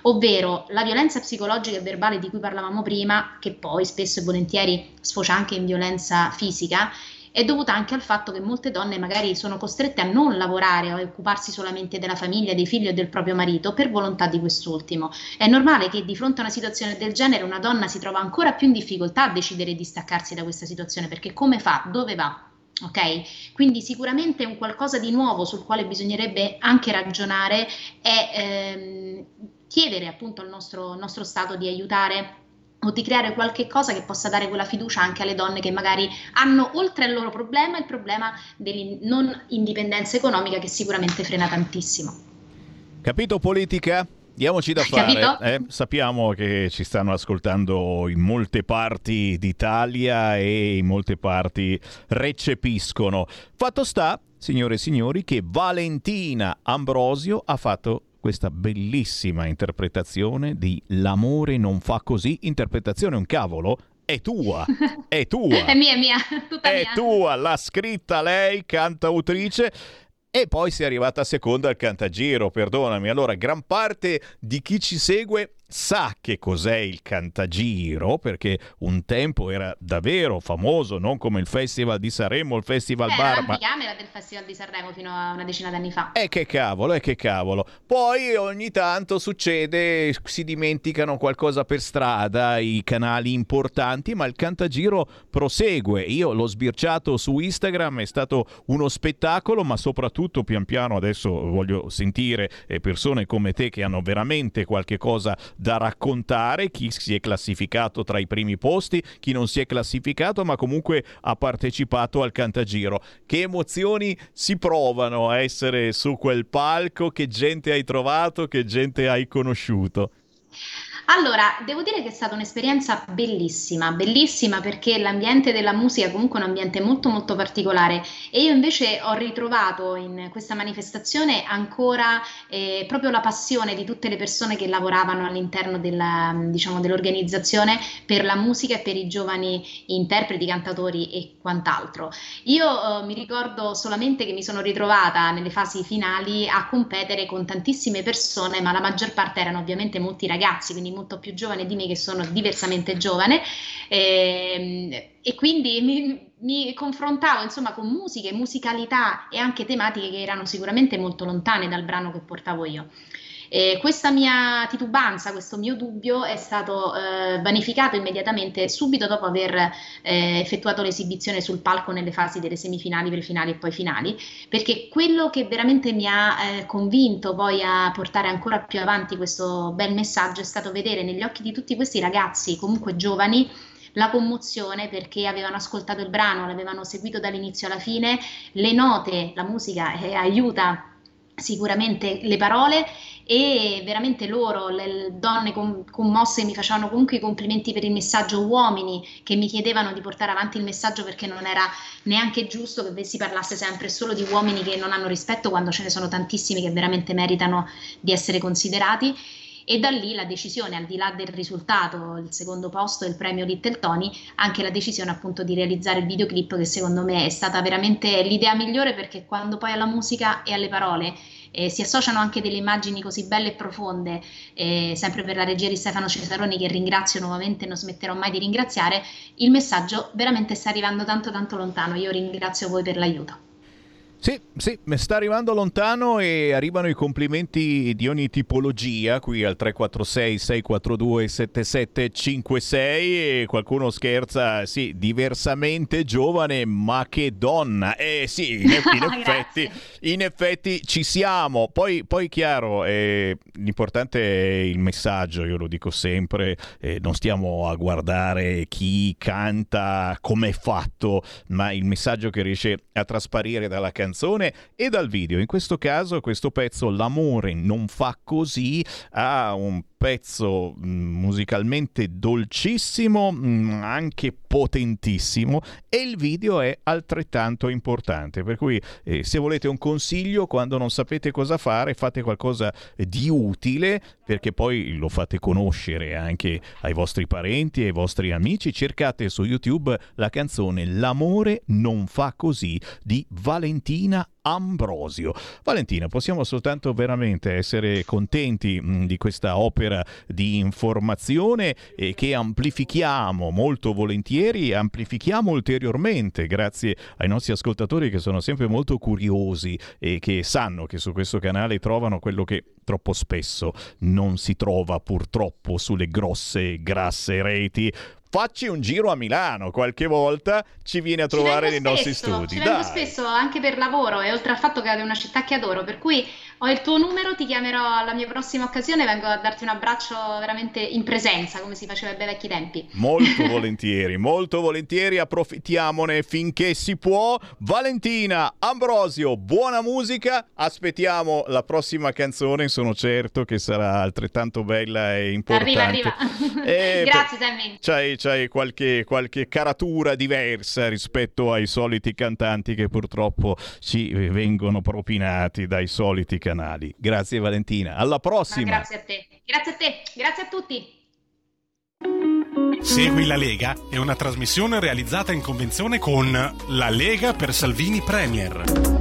Ovvero la violenza psicologica e verbale di cui parlavamo prima, che poi spesso e volentieri sfocia anche in violenza fisica, è dovuta anche al fatto che molte donne magari sono costrette a non lavorare o a occuparsi solamente della famiglia, dei figli o del proprio marito per volontà di quest'ultimo. È normale che di fronte a una situazione del genere una donna si trova ancora più in difficoltà a decidere di staccarsi da questa situazione perché come fa, dove va? Ok, quindi sicuramente un qualcosa di nuovo sul quale bisognerebbe anche ragionare è ehm, chiedere appunto al nostro, nostro Stato di aiutare o di creare qualche cosa che possa dare quella fiducia anche alle donne che magari hanno oltre al loro problema il problema della non indipendenza economica che sicuramente frena tantissimo. Capito politica? Diamoci da fare. Eh? Sappiamo che ci stanno ascoltando in molte parti d'Italia e in molte parti recepiscono. Fatto sta, signore e signori, che Valentina Ambrosio ha fatto questa bellissima interpretazione di L'amore non fa così, interpretazione un cavolo, è tua, è tua. è mia, è mia, tutta è mia. tua, l'ha scritta lei, cantautrice. E poi si è arrivata seconda al cantagiro, perdonami. Allora, gran parte di chi ci segue sa che cos'è il cantagiro, perché un tempo era davvero famoso, non come il Festival di Sanremo, il Festival eh, Bar. Ma... camera del Festival di Sanremo fino a una decina d'anni fa. E che cavolo, e che cavolo. Poi ogni tanto succede, si dimenticano qualcosa per strada, i canali importanti, ma il cantagiro prosegue. Io l'ho sbirciato su Instagram, è stato uno spettacolo, ma soprattutto pian piano adesso voglio sentire eh, persone come te che hanno veramente qualche cosa da raccontare, chi si è classificato tra i primi posti, chi non si è classificato ma comunque ha partecipato al Cantagiro. Che emozioni si provano a essere su quel palco, che gente hai trovato, che gente hai conosciuto? Allora, devo dire che è stata un'esperienza bellissima, bellissima perché l'ambiente della musica è comunque un ambiente molto molto particolare e io invece ho ritrovato in questa manifestazione ancora eh, proprio la passione di tutte le persone che lavoravano all'interno della, diciamo, dell'organizzazione per la musica e per i giovani interpreti, cantatori e quant'altro. Io eh, mi ricordo solamente che mi sono ritrovata nelle fasi finali a competere con tantissime persone, ma la maggior parte erano ovviamente molti ragazzi, quindi molto più giovane di me che sono diversamente giovane e, ehm, e quindi mi, mi, confrontavo insomma con musiche, musicalità e anche tematiche che erano sicuramente molto lontane dal brano che portavo io. E questa mia titubanza, questo mio dubbio è stato eh, vanificato immediatamente subito dopo aver eh, effettuato l'esibizione sul palco nelle fasi delle semifinali, prefinali e poi finali, perché quello che veramente mi ha eh, convinto poi a portare ancora più avanti questo bel messaggio è stato vedere negli occhi di tutti questi ragazzi, comunque giovani, la commozione perché avevano ascoltato il brano, l'avevano seguito dall'inizio alla fine, le note, la musica eh, aiuta sicuramente le parole e veramente loro, le donne commosse mi facevano comunque i complimenti per il messaggio, uomini che mi chiedevano di portare avanti il messaggio perché non era neanche giusto che si parlasse sempre solo di uomini che non hanno rispetto quando ce ne sono tantissimi che veramente meritano di essere considerati. E da lì la decisione, al di là del risultato, il secondo posto il premio Little Tony, anche la decisione appunto di realizzare il videoclip che secondo me è stata veramente l'idea migliore perché quando poi alla musica e alle parole eh, si associano anche delle immagini così belle e profonde, eh, sempre per la regia di Stefano Cesaroni che ringrazio nuovamente, non smetterò mai di ringraziare, il messaggio veramente sta arrivando tanto tanto lontano, io ringrazio voi per l'aiuto. Sì, sì, sta arrivando lontano e arrivano i complimenti di ogni tipologia qui al 346 642 7756 e qualcuno scherza, sì, diversamente giovane ma che donna. Eh sì, in, in effetti, in effetti ci siamo. Poi, poi chiaro, eh, l'importante è il messaggio, io lo dico sempre, eh, non stiamo a guardare chi canta, come è fatto, ma il messaggio che riesce a trasparire dalla canzone canzone e dal video. In questo caso questo pezzo L'amore non fa così ha un pezzo mm, musicalmente dolcissimo, mm, anche potentissimo e il video è altrettanto importante. Per cui eh, se volete un consiglio quando non sapete cosa fare, fate qualcosa di utile perché poi lo fate conoscere anche ai vostri parenti e ai vostri amici. Cercate su YouTube la canzone L'amore non fa così di Valentina Ambrosio. Valentina, possiamo soltanto veramente essere contenti di questa opera di informazione e che amplifichiamo molto volentieri, amplifichiamo ulteriormente grazie ai nostri ascoltatori che sono sempre molto curiosi e che sanno che su questo canale trovano quello che troppo spesso non si trova purtroppo sulle grosse, grasse reti facci un giro a Milano qualche volta ci vieni a trovare nei spesso, nostri studi. Ci vengo spesso anche per lavoro e oltre al fatto che è una città che adoro, per cui ho il tuo numero, ti chiamerò alla mia prossima occasione, vengo a darti un abbraccio veramente in presenza, come si faceva ai bei vecchi tempi. Molto volentieri, molto volentieri, approfittiamone finché si può. Valentina, Ambrosio, buona musica, aspettiamo la prossima canzone, sono certo che sarà altrettanto bella e importante. Arriva, arriva. Eh, Grazie Sammy. C'hai, c'hai qualche, qualche caratura diversa rispetto ai soliti cantanti che purtroppo ci vengono propinati dai soliti canali. Grazie Valentina, alla prossima. Ma grazie a te, grazie a te, grazie a tutti. Segui la Lega è una trasmissione realizzata in convenzione con La Lega per Salvini Premier.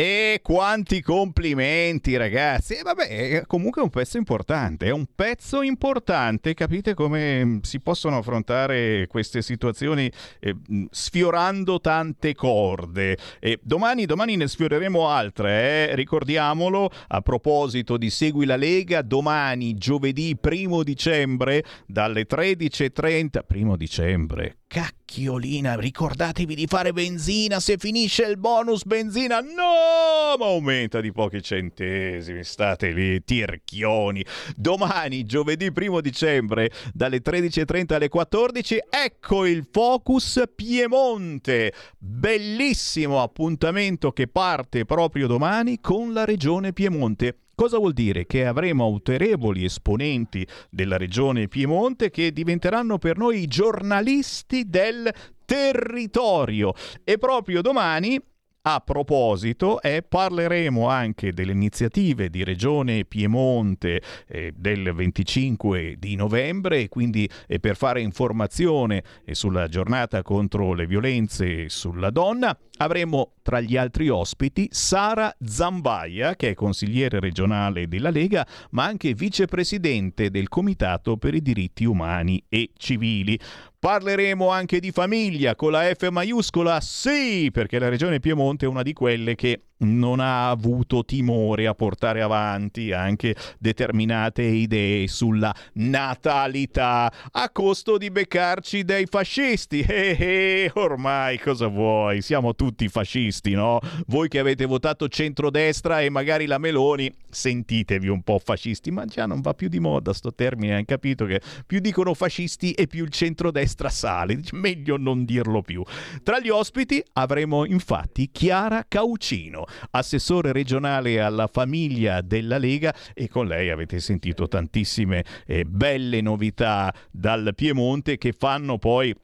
E quanti complimenti, ragazzi! E vabbè, è comunque un pezzo importante. È un pezzo importante, capite come si possono affrontare queste situazioni eh, sfiorando tante corde. E domani, domani ne sfioreremo altre, eh? ricordiamolo. A proposito di Segui la Lega, domani, giovedì primo dicembre, dalle 13.30. Primo dicembre, Cacchiolina, ricordatevi di fare benzina se finisce il bonus benzina. No, ma aumenta di pochi centesimi. State lì, tirchioni. Domani, giovedì 1 dicembre, dalle 13.30 alle 14, ecco il Focus Piemonte. Bellissimo appuntamento che parte proprio domani con la regione Piemonte. Cosa vuol dire? Che avremo autorevoli esponenti della regione Piemonte che diventeranno per noi i giornalisti del territorio. E proprio domani a proposito, eh, parleremo anche delle iniziative di Regione Piemonte eh, del 25 di novembre quindi eh, per fare informazione eh, sulla giornata contro le violenze sulla donna avremo tra gli altri ospiti Sara Zambaia, che è consigliere regionale della Lega, ma anche vicepresidente del Comitato per i diritti umani e civili. Parleremo anche di famiglia con la F maiuscola, sì, perché la regione Piemonte è una di quelle che non ha avuto timore a portare avanti anche determinate idee sulla natalità a costo di beccarci dei fascisti. Eh, eh, ormai cosa vuoi? Siamo tutti fascisti, no? Voi che avete votato centrodestra e magari la Meloni, sentitevi un po' fascisti, ma già non va più di moda sto termine, hanno capito che più dicono fascisti e più il centrodestra sale, meglio non dirlo più. Tra gli ospiti avremo infatti Chiara Caucino assessore regionale alla famiglia della Lega e con lei avete sentito tantissime eh, belle novità dal Piemonte che fanno poi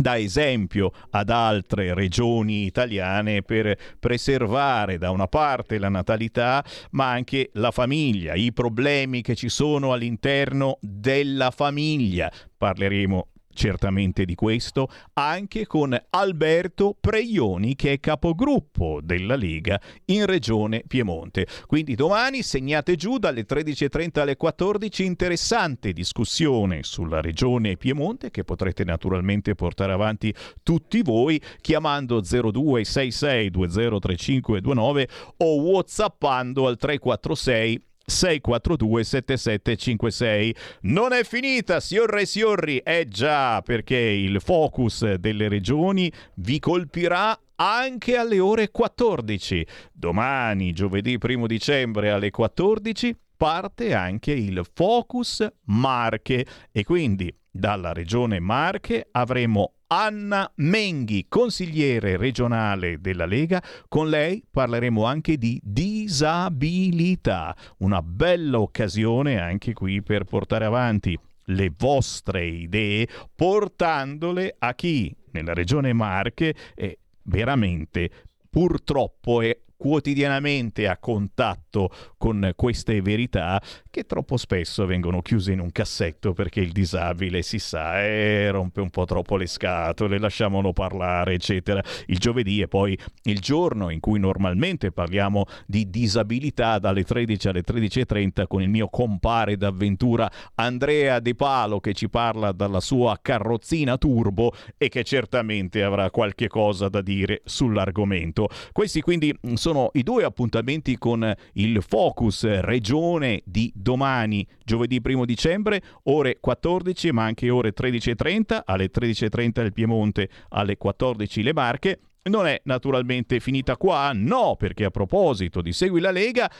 da esempio ad altre regioni italiane per preservare da una parte la natalità, ma anche la famiglia, i problemi che ci sono all'interno della famiglia. Parleremo certamente di questo, anche con Alberto Preioni che è capogruppo della Lega in Regione Piemonte. Quindi domani segnate giù dalle 13.30 alle 14 interessante discussione sulla Regione Piemonte che potrete naturalmente portare avanti tutti voi chiamando 0266203529 o whatsappando al 346 642 7756. Non è finita, signore e signori, è già perché il focus delle regioni vi colpirà anche alle ore 14. Domani, giovedì 1 dicembre alle 14, parte anche il Focus Marche e quindi dalla regione Marche avremo Anna Menghi, consigliere regionale della Lega. Con lei parleremo anche di disabilità, una bella occasione anche qui per portare avanti le vostre idee portandole a chi nella regione Marche è veramente purtroppo è quotidianamente a contatto con queste verità che troppo spesso vengono chiuse in un cassetto perché il disabile si sa eh, rompe un po' troppo le scatole, lasciamolo parlare, eccetera. Il giovedì è poi il giorno in cui normalmente parliamo di disabilità dalle 13 alle 13.30 con il mio compare d'avventura Andrea De Palo che ci parla dalla sua carrozzina turbo e che certamente avrà qualche cosa da dire sull'argomento. Questi quindi sono sono i due appuntamenti con il Focus Regione di domani, giovedì 1 dicembre, ore 14 ma anche ore 13.30, alle 13.30 il Piemonte, alle 14 le Marche. Non è naturalmente finita qua, no, perché a proposito di Segui la Lega,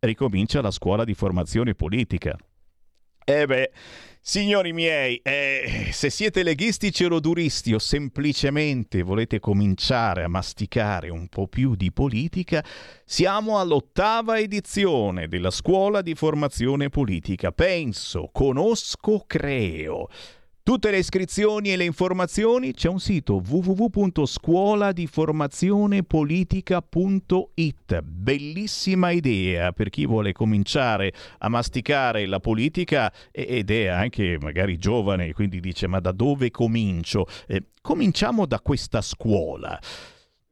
ricomincia la scuola di formazione politica. Eh beh, Signori miei, eh, se siete leghisti ceroduristi o semplicemente volete cominciare a masticare un po' più di politica, siamo all'ottava edizione della scuola di formazione politica. Penso, conosco, creo. Tutte le iscrizioni e le informazioni c'è un sito www.scuoladiformazionepolitica.it. Bellissima idea per chi vuole cominciare a masticare la politica ed è anche magari giovane, quindi dice ma da dove comincio? Eh, cominciamo da questa scuola.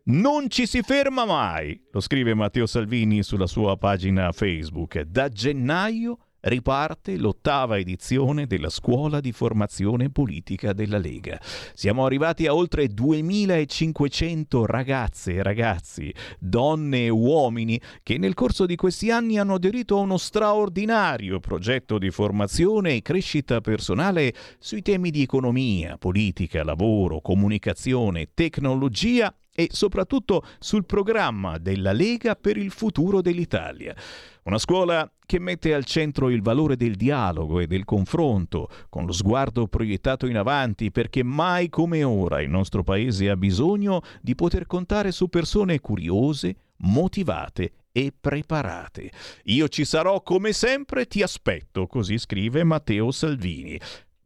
Non ci si ferma mai, lo scrive Matteo Salvini sulla sua pagina Facebook. Da gennaio riparte l'ottava edizione della scuola di formazione politica della Lega. Siamo arrivati a oltre 2500 ragazze e ragazzi, donne e uomini che nel corso di questi anni hanno aderito a uno straordinario progetto di formazione e crescita personale sui temi di economia, politica, lavoro, comunicazione, tecnologia e soprattutto sul programma della Lega per il futuro dell'Italia. Una scuola che mette al centro il valore del dialogo e del confronto, con lo sguardo proiettato in avanti, perché mai come ora il nostro Paese ha bisogno di poter contare su persone curiose, motivate e preparate. Io ci sarò come sempre, ti aspetto, così scrive Matteo Salvini.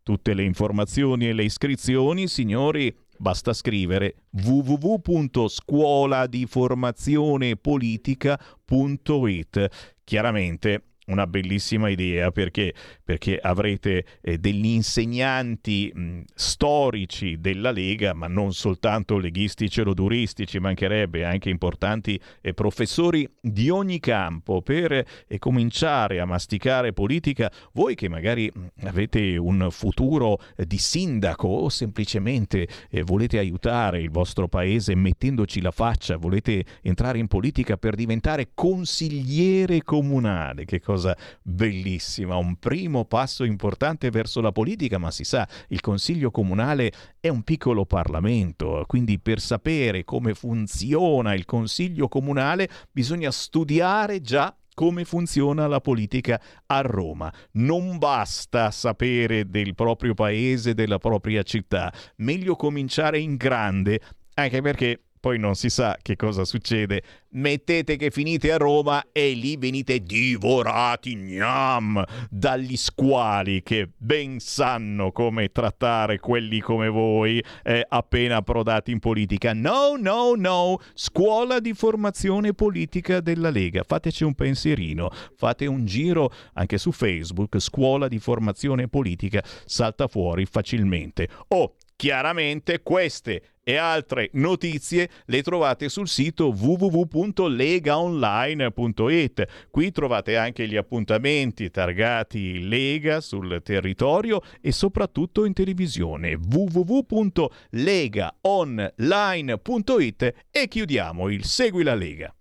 Tutte le informazioni e le iscrizioni, signori, Basta scrivere www.scuoladiformazionepolitica.it. Chiaramente una bellissima idea perché, perché avrete eh, degli insegnanti mh, storici della Lega, ma non soltanto leghisti celoduristi, ci mancherebbe anche importanti eh, professori di ogni campo per eh, cominciare a masticare politica. Voi che magari avete un futuro eh, di sindaco o semplicemente eh, volete aiutare il vostro paese mettendoci la faccia, volete entrare in politica per diventare consigliere comunale, che cosa cosa bellissima, un primo passo importante verso la politica, ma si sa, il Consiglio Comunale è un piccolo Parlamento, quindi per sapere come funziona il Consiglio Comunale bisogna studiare già come funziona la politica a Roma. Non basta sapere del proprio paese, della propria città, meglio cominciare in grande, anche perché poi non si sa che cosa succede. Mettete che finite a Roma e lì venite divorati gnam dagli squali che ben sanno come trattare quelli come voi eh, appena approdati in politica. No, no, no, scuola di formazione politica della Lega. Fateci un pensierino, fate un giro anche su Facebook, scuola di formazione politica, salta fuori facilmente. Oh, chiaramente queste e altre notizie le trovate sul sito www.legaonline.it. Qui trovate anche gli appuntamenti targati Lega sul territorio e soprattutto in televisione www.legaonline.it e chiudiamo il Segui la Lega.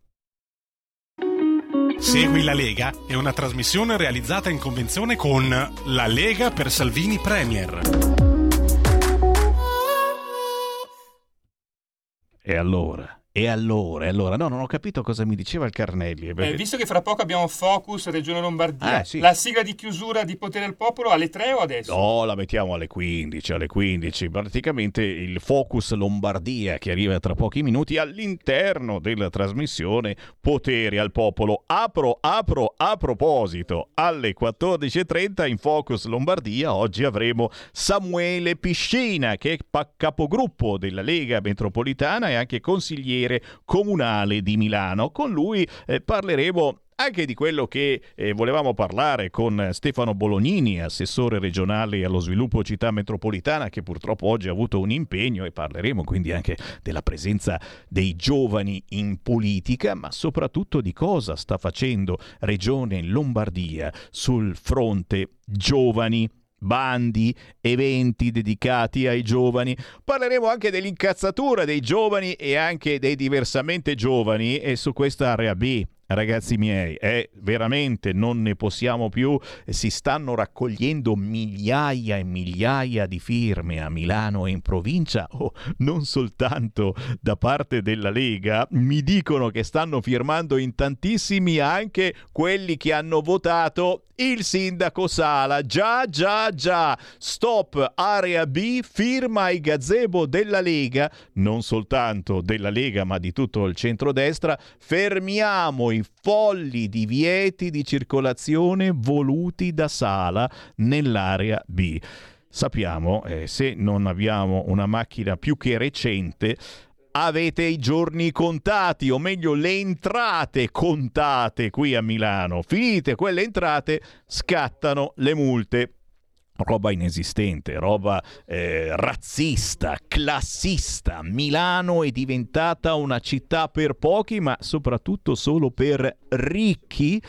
Segui la Lega è una trasmissione realizzata in convenzione con La Lega per Salvini Premier. E allora? E allora? Allora? No, non ho capito cosa mi diceva il Carnelli. Eh, visto che fra poco abbiamo Focus Regione Lombardia, Eh, sì. la sigla di chiusura di Potere al Popolo alle 3 o adesso? No, la mettiamo alle 15, alle 15. Praticamente il Focus Lombardia che arriva tra pochi minuti all'interno della trasmissione Potere al Popolo. Apro, apro, a proposito, alle 14.30 in Focus Lombardia oggi avremo Samuele Piscina che è capogruppo della Lega Metropolitana e anche consigliere comunale di Milano. Con lui eh, parleremo anche di quello che eh, volevamo parlare con Stefano Bolognini, assessore regionale allo sviluppo città metropolitana, che purtroppo oggi ha avuto un impegno e parleremo quindi anche della presenza dei giovani in politica, ma soprattutto di cosa sta facendo Regione Lombardia sul fronte giovani bandi, eventi dedicati ai giovani. Parleremo anche dell'incazzatura dei giovani e anche dei diversamente giovani e su questa area B. Ragazzi miei, è veramente non ne possiamo più. Si stanno raccogliendo migliaia e migliaia di firme a Milano e in provincia, o non soltanto da parte della Lega. Mi dicono che stanno firmando in tantissimi anche quelli che hanno votato il sindaco Sala. Già, già, già. Stop area B, firma i gazebo della Lega, non soltanto della Lega, ma di tutto il centrodestra. Fermiamo i folli divieti di circolazione voluti da Sala nell'area B. Sappiamo, eh, se non abbiamo una macchina più che recente, avete i giorni contati, o meglio le entrate contate qui a Milano. Finite quelle entrate, scattano le multe. Roba inesistente, roba eh, razzista, classista. Milano è diventata una città per pochi, ma soprattutto solo per ricchi.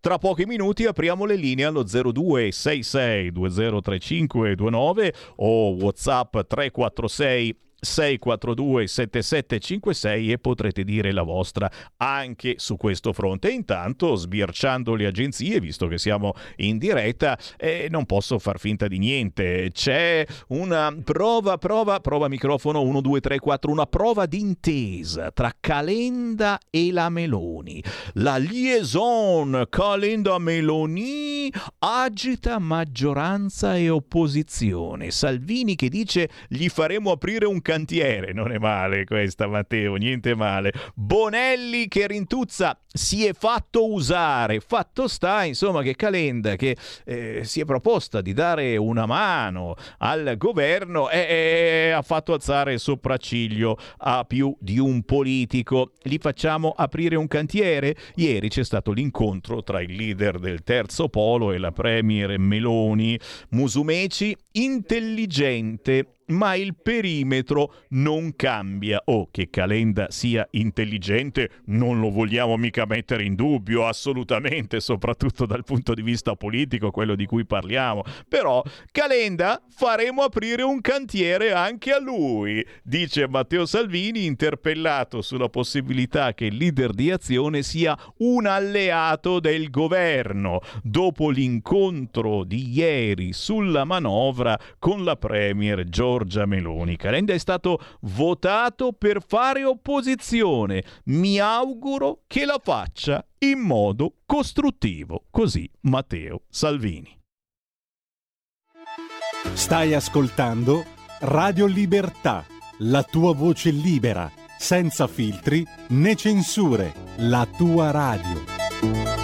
Tra pochi minuti apriamo le linee allo 0266203529 o WhatsApp 346 642 7756 e potrete dire la vostra anche su questo fronte. Intanto, sbirciando le agenzie, visto che siamo in diretta, eh, non posso far finta di niente. C'è una prova, prova, prova microfono 1, 2, 3, 4, una prova d'intesa tra Calenda e la Meloni. La liaison Calenda-Meloni agita maggioranza e opposizione. Salvini che dice gli faremo aprire un cantiere, non è male questa Matteo, niente male. Bonelli che rintuzza, si è fatto usare, fatto sta insomma che Calenda che eh, si è proposta di dare una mano al governo e, e ha fatto alzare il sopracciglio a più di un politico. Gli facciamo aprire un cantiere? Ieri c'è stato l'incontro tra il leader del terzo polo e la premier Meloni. Musumeci intelligente ma il perimetro non cambia. Oh, che Calenda sia intelligente non lo vogliamo mica mettere in dubbio, assolutamente, soprattutto dal punto di vista politico, quello di cui parliamo. Però Calenda faremo aprire un cantiere anche a lui, dice Matteo Salvini, interpellato sulla possibilità che il leader di azione sia un alleato del governo, dopo l'incontro di ieri sulla manovra con la premier Giorgia Meloni. Calenda è stato votato per fare opposizione. Mi auguro che la faccia in modo costruttivo. Così Matteo Salvini. Stai ascoltando Radio Libertà, la tua voce libera, senza filtri né censure, la tua radio.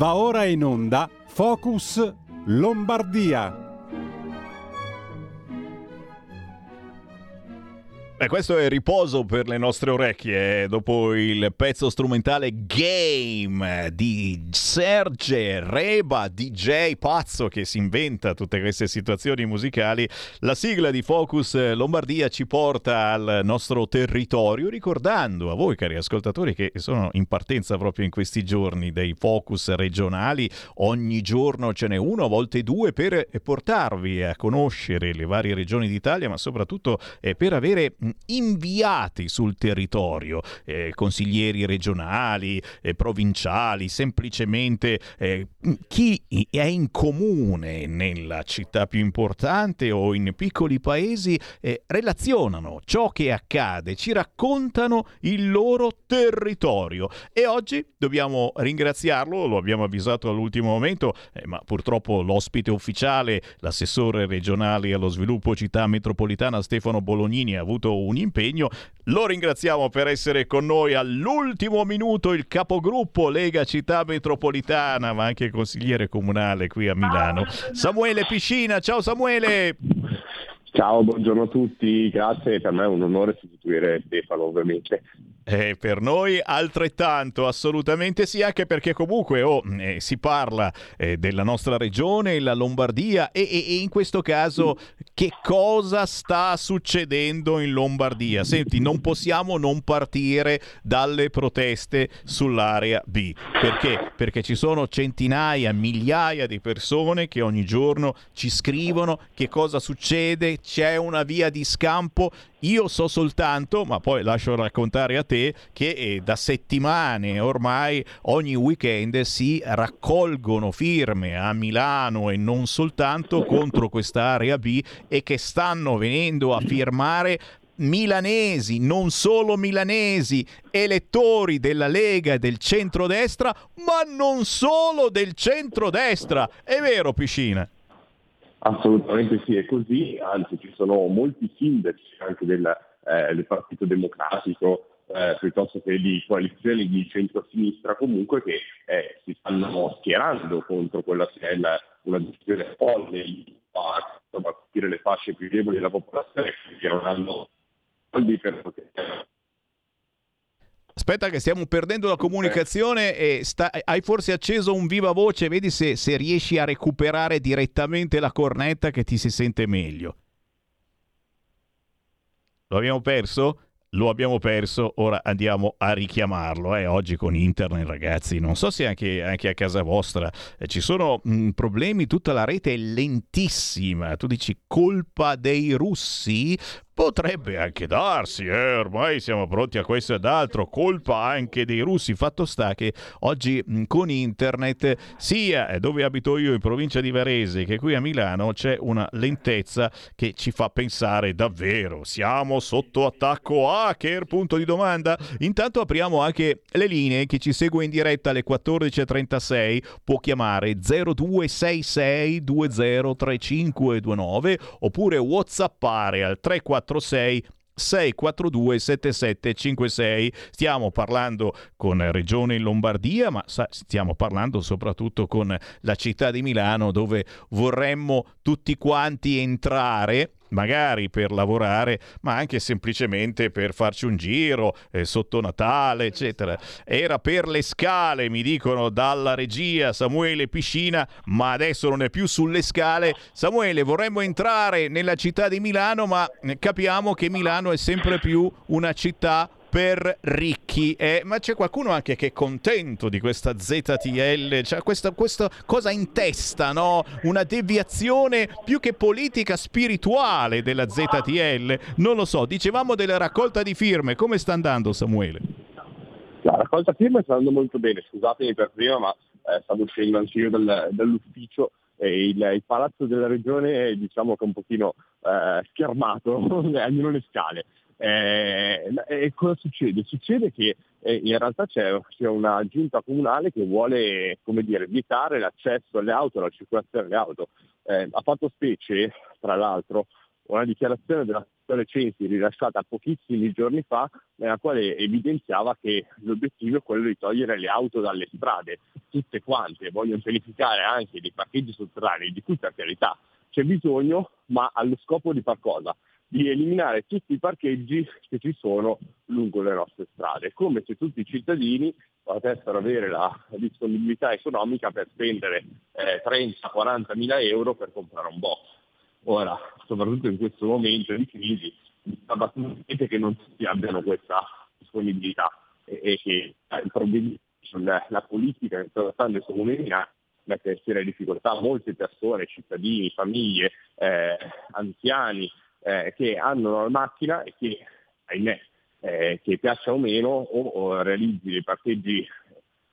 Va ora in onda Focus Lombardia. E questo è riposo per le nostre orecchie dopo il pezzo strumentale Game di Serge Reba, DJ pazzo che si inventa tutte queste situazioni musicali. La sigla di Focus Lombardia ci porta al nostro territorio ricordando a voi cari ascoltatori che sono in partenza proprio in questi giorni dei focus regionali. Ogni giorno ce n'è uno, a volte due per portarvi a conoscere le varie regioni d'Italia ma soprattutto eh, per avere inviati sul territorio, eh, consiglieri regionali, eh, provinciali, semplicemente eh, chi è in comune nella città più importante o in piccoli paesi eh, relazionano ciò che accade, ci raccontano il loro territorio e oggi dobbiamo ringraziarlo, lo abbiamo avvisato all'ultimo momento, eh, ma purtroppo l'ospite ufficiale, l'assessore regionale allo sviluppo città metropolitana Stefano Bolognini ha avuto un impegno. Lo ringraziamo per essere con noi all'ultimo minuto, il capogruppo Lega Città Metropolitana, ma anche consigliere comunale qui a Milano. Samuele Piscina, ciao Samuele! Ciao, buongiorno a tutti, grazie, per me è un onore sostituire Stefano ovviamente. Eh, per noi altrettanto, assolutamente sì, anche perché comunque oh, eh, si parla eh, della nostra regione, la Lombardia, e, e, e, in questo caso che cosa sta succedendo in Lombardia? Senti, non possiamo non partire dalle proteste sull'area B. Perché? Perché ci sono centinaia, migliaia di persone che ogni giorno ci scrivono che cosa succede, c'è una via di scampo. Io so soltanto, ma poi lascio raccontare a te, che eh, da settimane ormai ogni weekend si raccolgono firme a Milano e non soltanto contro quest'area B e che stanno venendo a firmare milanesi, non solo milanesi, elettori della Lega e del centrodestra, ma non solo del centrodestra. È vero, Piscina? Assolutamente sì, è così, anzi ci sono molti sindaci anche del, eh, del Partito Democratico eh, piuttosto che di coalizioni di centro-sinistra comunque che eh, si stanno schierando contro quella che è la, una decisione folle di colpire le fasce più deboli della popolazione che non hanno soldi per poter Aspetta che stiamo perdendo la comunicazione e sta, hai forse acceso un viva voce, vedi se, se riesci a recuperare direttamente la cornetta che ti si sente meglio. Lo abbiamo perso? lo abbiamo perso, ora andiamo a richiamarlo. Eh. Oggi con internet, ragazzi, non so se anche, anche a casa vostra eh, ci sono mh, problemi, tutta la rete è lentissima. Tu dici colpa dei russi? Potrebbe anche darsi, eh, ormai siamo pronti a questo ed altro, colpa anche dei russi. Fatto sta che oggi con internet, sia dove abito io in provincia di Varese che qui a Milano, c'è una lentezza che ci fa pensare davvero, siamo sotto attacco hacker, punto di domanda. Intanto apriamo anche le linee, chi ci segue in diretta alle 14.36 può chiamare 0266 203529 oppure whatsappare al 34 646 642 7756. Stiamo parlando con Regione in Lombardia, ma stiamo parlando soprattutto con la città di Milano dove vorremmo tutti quanti entrare magari per lavorare, ma anche semplicemente per farci un giro eh, sotto Natale, eccetera. Era per le scale, mi dicono dalla regia Samuele Piscina, ma adesso non è più sulle scale. Samuele, vorremmo entrare nella città di Milano, ma capiamo che Milano è sempre più una città per ricchi. Eh, ma c'è qualcuno anche che è contento di questa ZTL, cioè questa, questa cosa in testa, no? Una deviazione più che politica spirituale della ZTL. Non lo so, dicevamo della raccolta di firme, come sta andando Samuele? La raccolta firme sta andando molto bene, scusatemi per prima, ma eh, stavo uscendo anch'io dal, dall'ufficio e il, il, palazzo della regione diciamo che è un pochino eh, schermato, almeno le scale. Eh, e cosa succede? Succede che eh, in realtà c'è, c'è, una giunta comunale che vuole dire, vietare l'accesso alle auto, la circolazione alle auto. Eh, ha fatto specie, tra l'altro, una dichiarazione della sezione Censi rilasciata pochissimi giorni fa, nella quale evidenziava che l'obiettivo è quello di togliere le auto dalle strade, tutte quante, vogliono pianificare anche dei parcheggi sotterranei, di cui per carità c'è bisogno, ma allo scopo di far cosa? Di eliminare tutti i parcheggi che ci sono lungo le nostre strade, come se tutti i cittadini potessero avere la disponibilità economica per spendere eh, 30-40 mila euro per comprare un box. Ora, soprattutto in questo momento di crisi, mi sta abbastanza che non tutti abbiano questa disponibilità e, e che eh, sulla la politica che sta trattando comune di Milano mette essere difficoltà molte persone, cittadini, famiglie, eh, anziani, eh, che hanno una macchina e che, ahimè, eh, che piaccia o meno, o, o realizzi dei parcheggi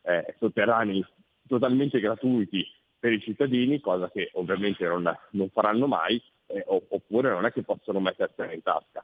eh, sotterranei totalmente gratuiti per i cittadini, cosa che ovviamente non, non faranno mai, eh, oppure non è che possono mettersela in tasca.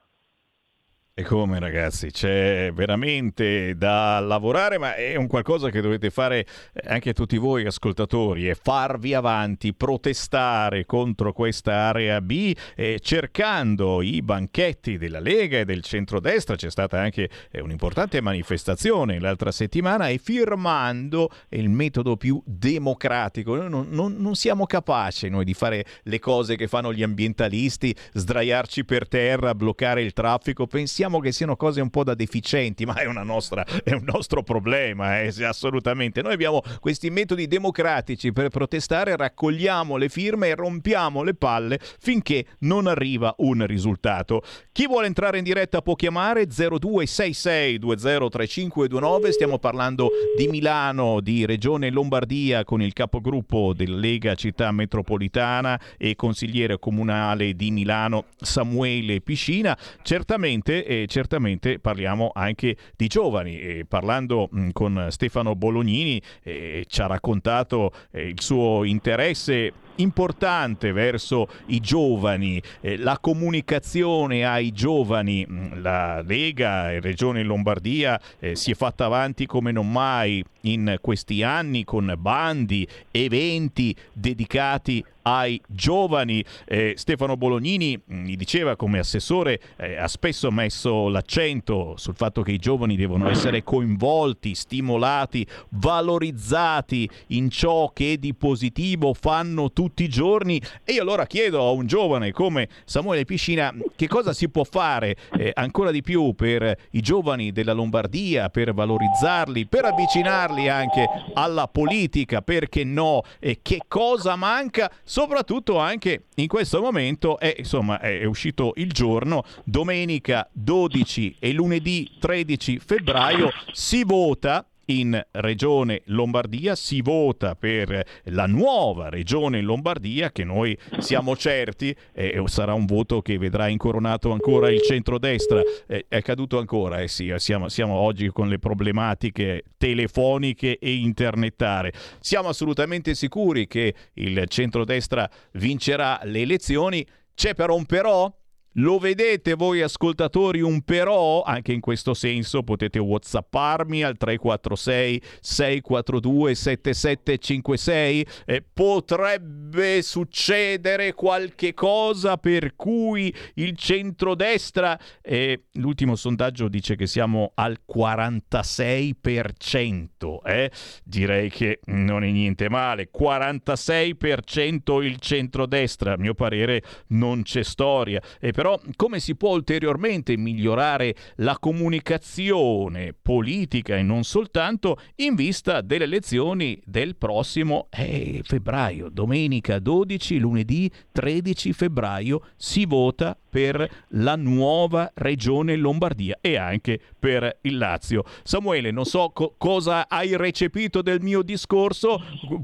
E come ragazzi, c'è veramente da lavorare, ma è un qualcosa che dovete fare anche tutti voi ascoltatori, è farvi avanti, protestare contro questa area B, eh, cercando i banchetti della Lega e del centrodestra, c'è stata anche eh, un'importante manifestazione l'altra settimana, e firmando il metodo più democratico. Noi non, non, non siamo capaci noi di fare le cose che fanno gli ambientalisti, sdraiarci per terra, bloccare il traffico, pensiamo pensiamo che siano cose un po' da deficienti, ma è, nostra, è un nostro problema, eh, assolutamente. Noi abbiamo questi metodi democratici per protestare, raccogliamo le firme e rompiamo le palle finché non arriva un risultato. Chi vuole entrare in diretta può chiamare 0266 203529, stiamo parlando di Milano, di Regione Lombardia con il capogruppo della Lega Città Metropolitana e consigliere comunale di Milano Samuele Piscina. Certamente, eh, certamente parliamo anche di giovani. E parlando mh, con Stefano Bolognini eh, ci ha raccontato eh, il suo interesse importante verso i giovani, eh, la comunicazione ai giovani, mm, la Lega e Regione Lombardia eh, si è fatta avanti come non mai in questi anni con bandi, eventi dedicati ai giovani. Eh, Stefano Bolognini mm, mi diceva come assessore eh, ha spesso messo l'accento sul fatto che i giovani devono essere coinvolti, stimolati, valorizzati in ciò che di positivo fanno tutti i giorni. E io allora chiedo a un giovane come Samuele Piscina che cosa si può fare eh, ancora di più per i giovani della Lombardia, per valorizzarli, per avvicinarli anche alla politica, perché no, e che cosa manca? Soprattutto anche in questo momento è, insomma, è uscito il giorno, domenica 12 e lunedì 13 febbraio si vota in Regione Lombardia, si vota per la nuova Regione Lombardia che noi siamo certi eh, sarà un voto che vedrà incoronato ancora il centrodestra. Eh, è caduto ancora, eh sì, siamo, siamo oggi con le problematiche telefoniche e internetare. Siamo assolutamente sicuri che il centrodestra vincerà le elezioni. C'è però un però? Lo vedete voi ascoltatori un però? Anche in questo senso potete whatsapparmi al 346 642 7756. Eh, potrebbe succedere qualche cosa per cui il centrodestra, eh, l'ultimo sondaggio dice che siamo al 46%, eh? direi che non è niente male, 46% il centrodestra, a mio parere non c'è storia. E per però come si può ulteriormente migliorare la comunicazione politica e non soltanto in vista delle elezioni del prossimo eh, febbraio, domenica 12, lunedì 13 febbraio si vota per la nuova regione Lombardia e anche per il Lazio. Samuele, non so co- cosa hai recepito del mio discorso,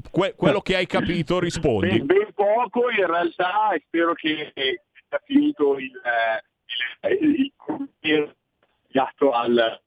que- quello che hai capito rispondi. Ben, ben poco in realtà spero che sia finito il, il, il, il legato al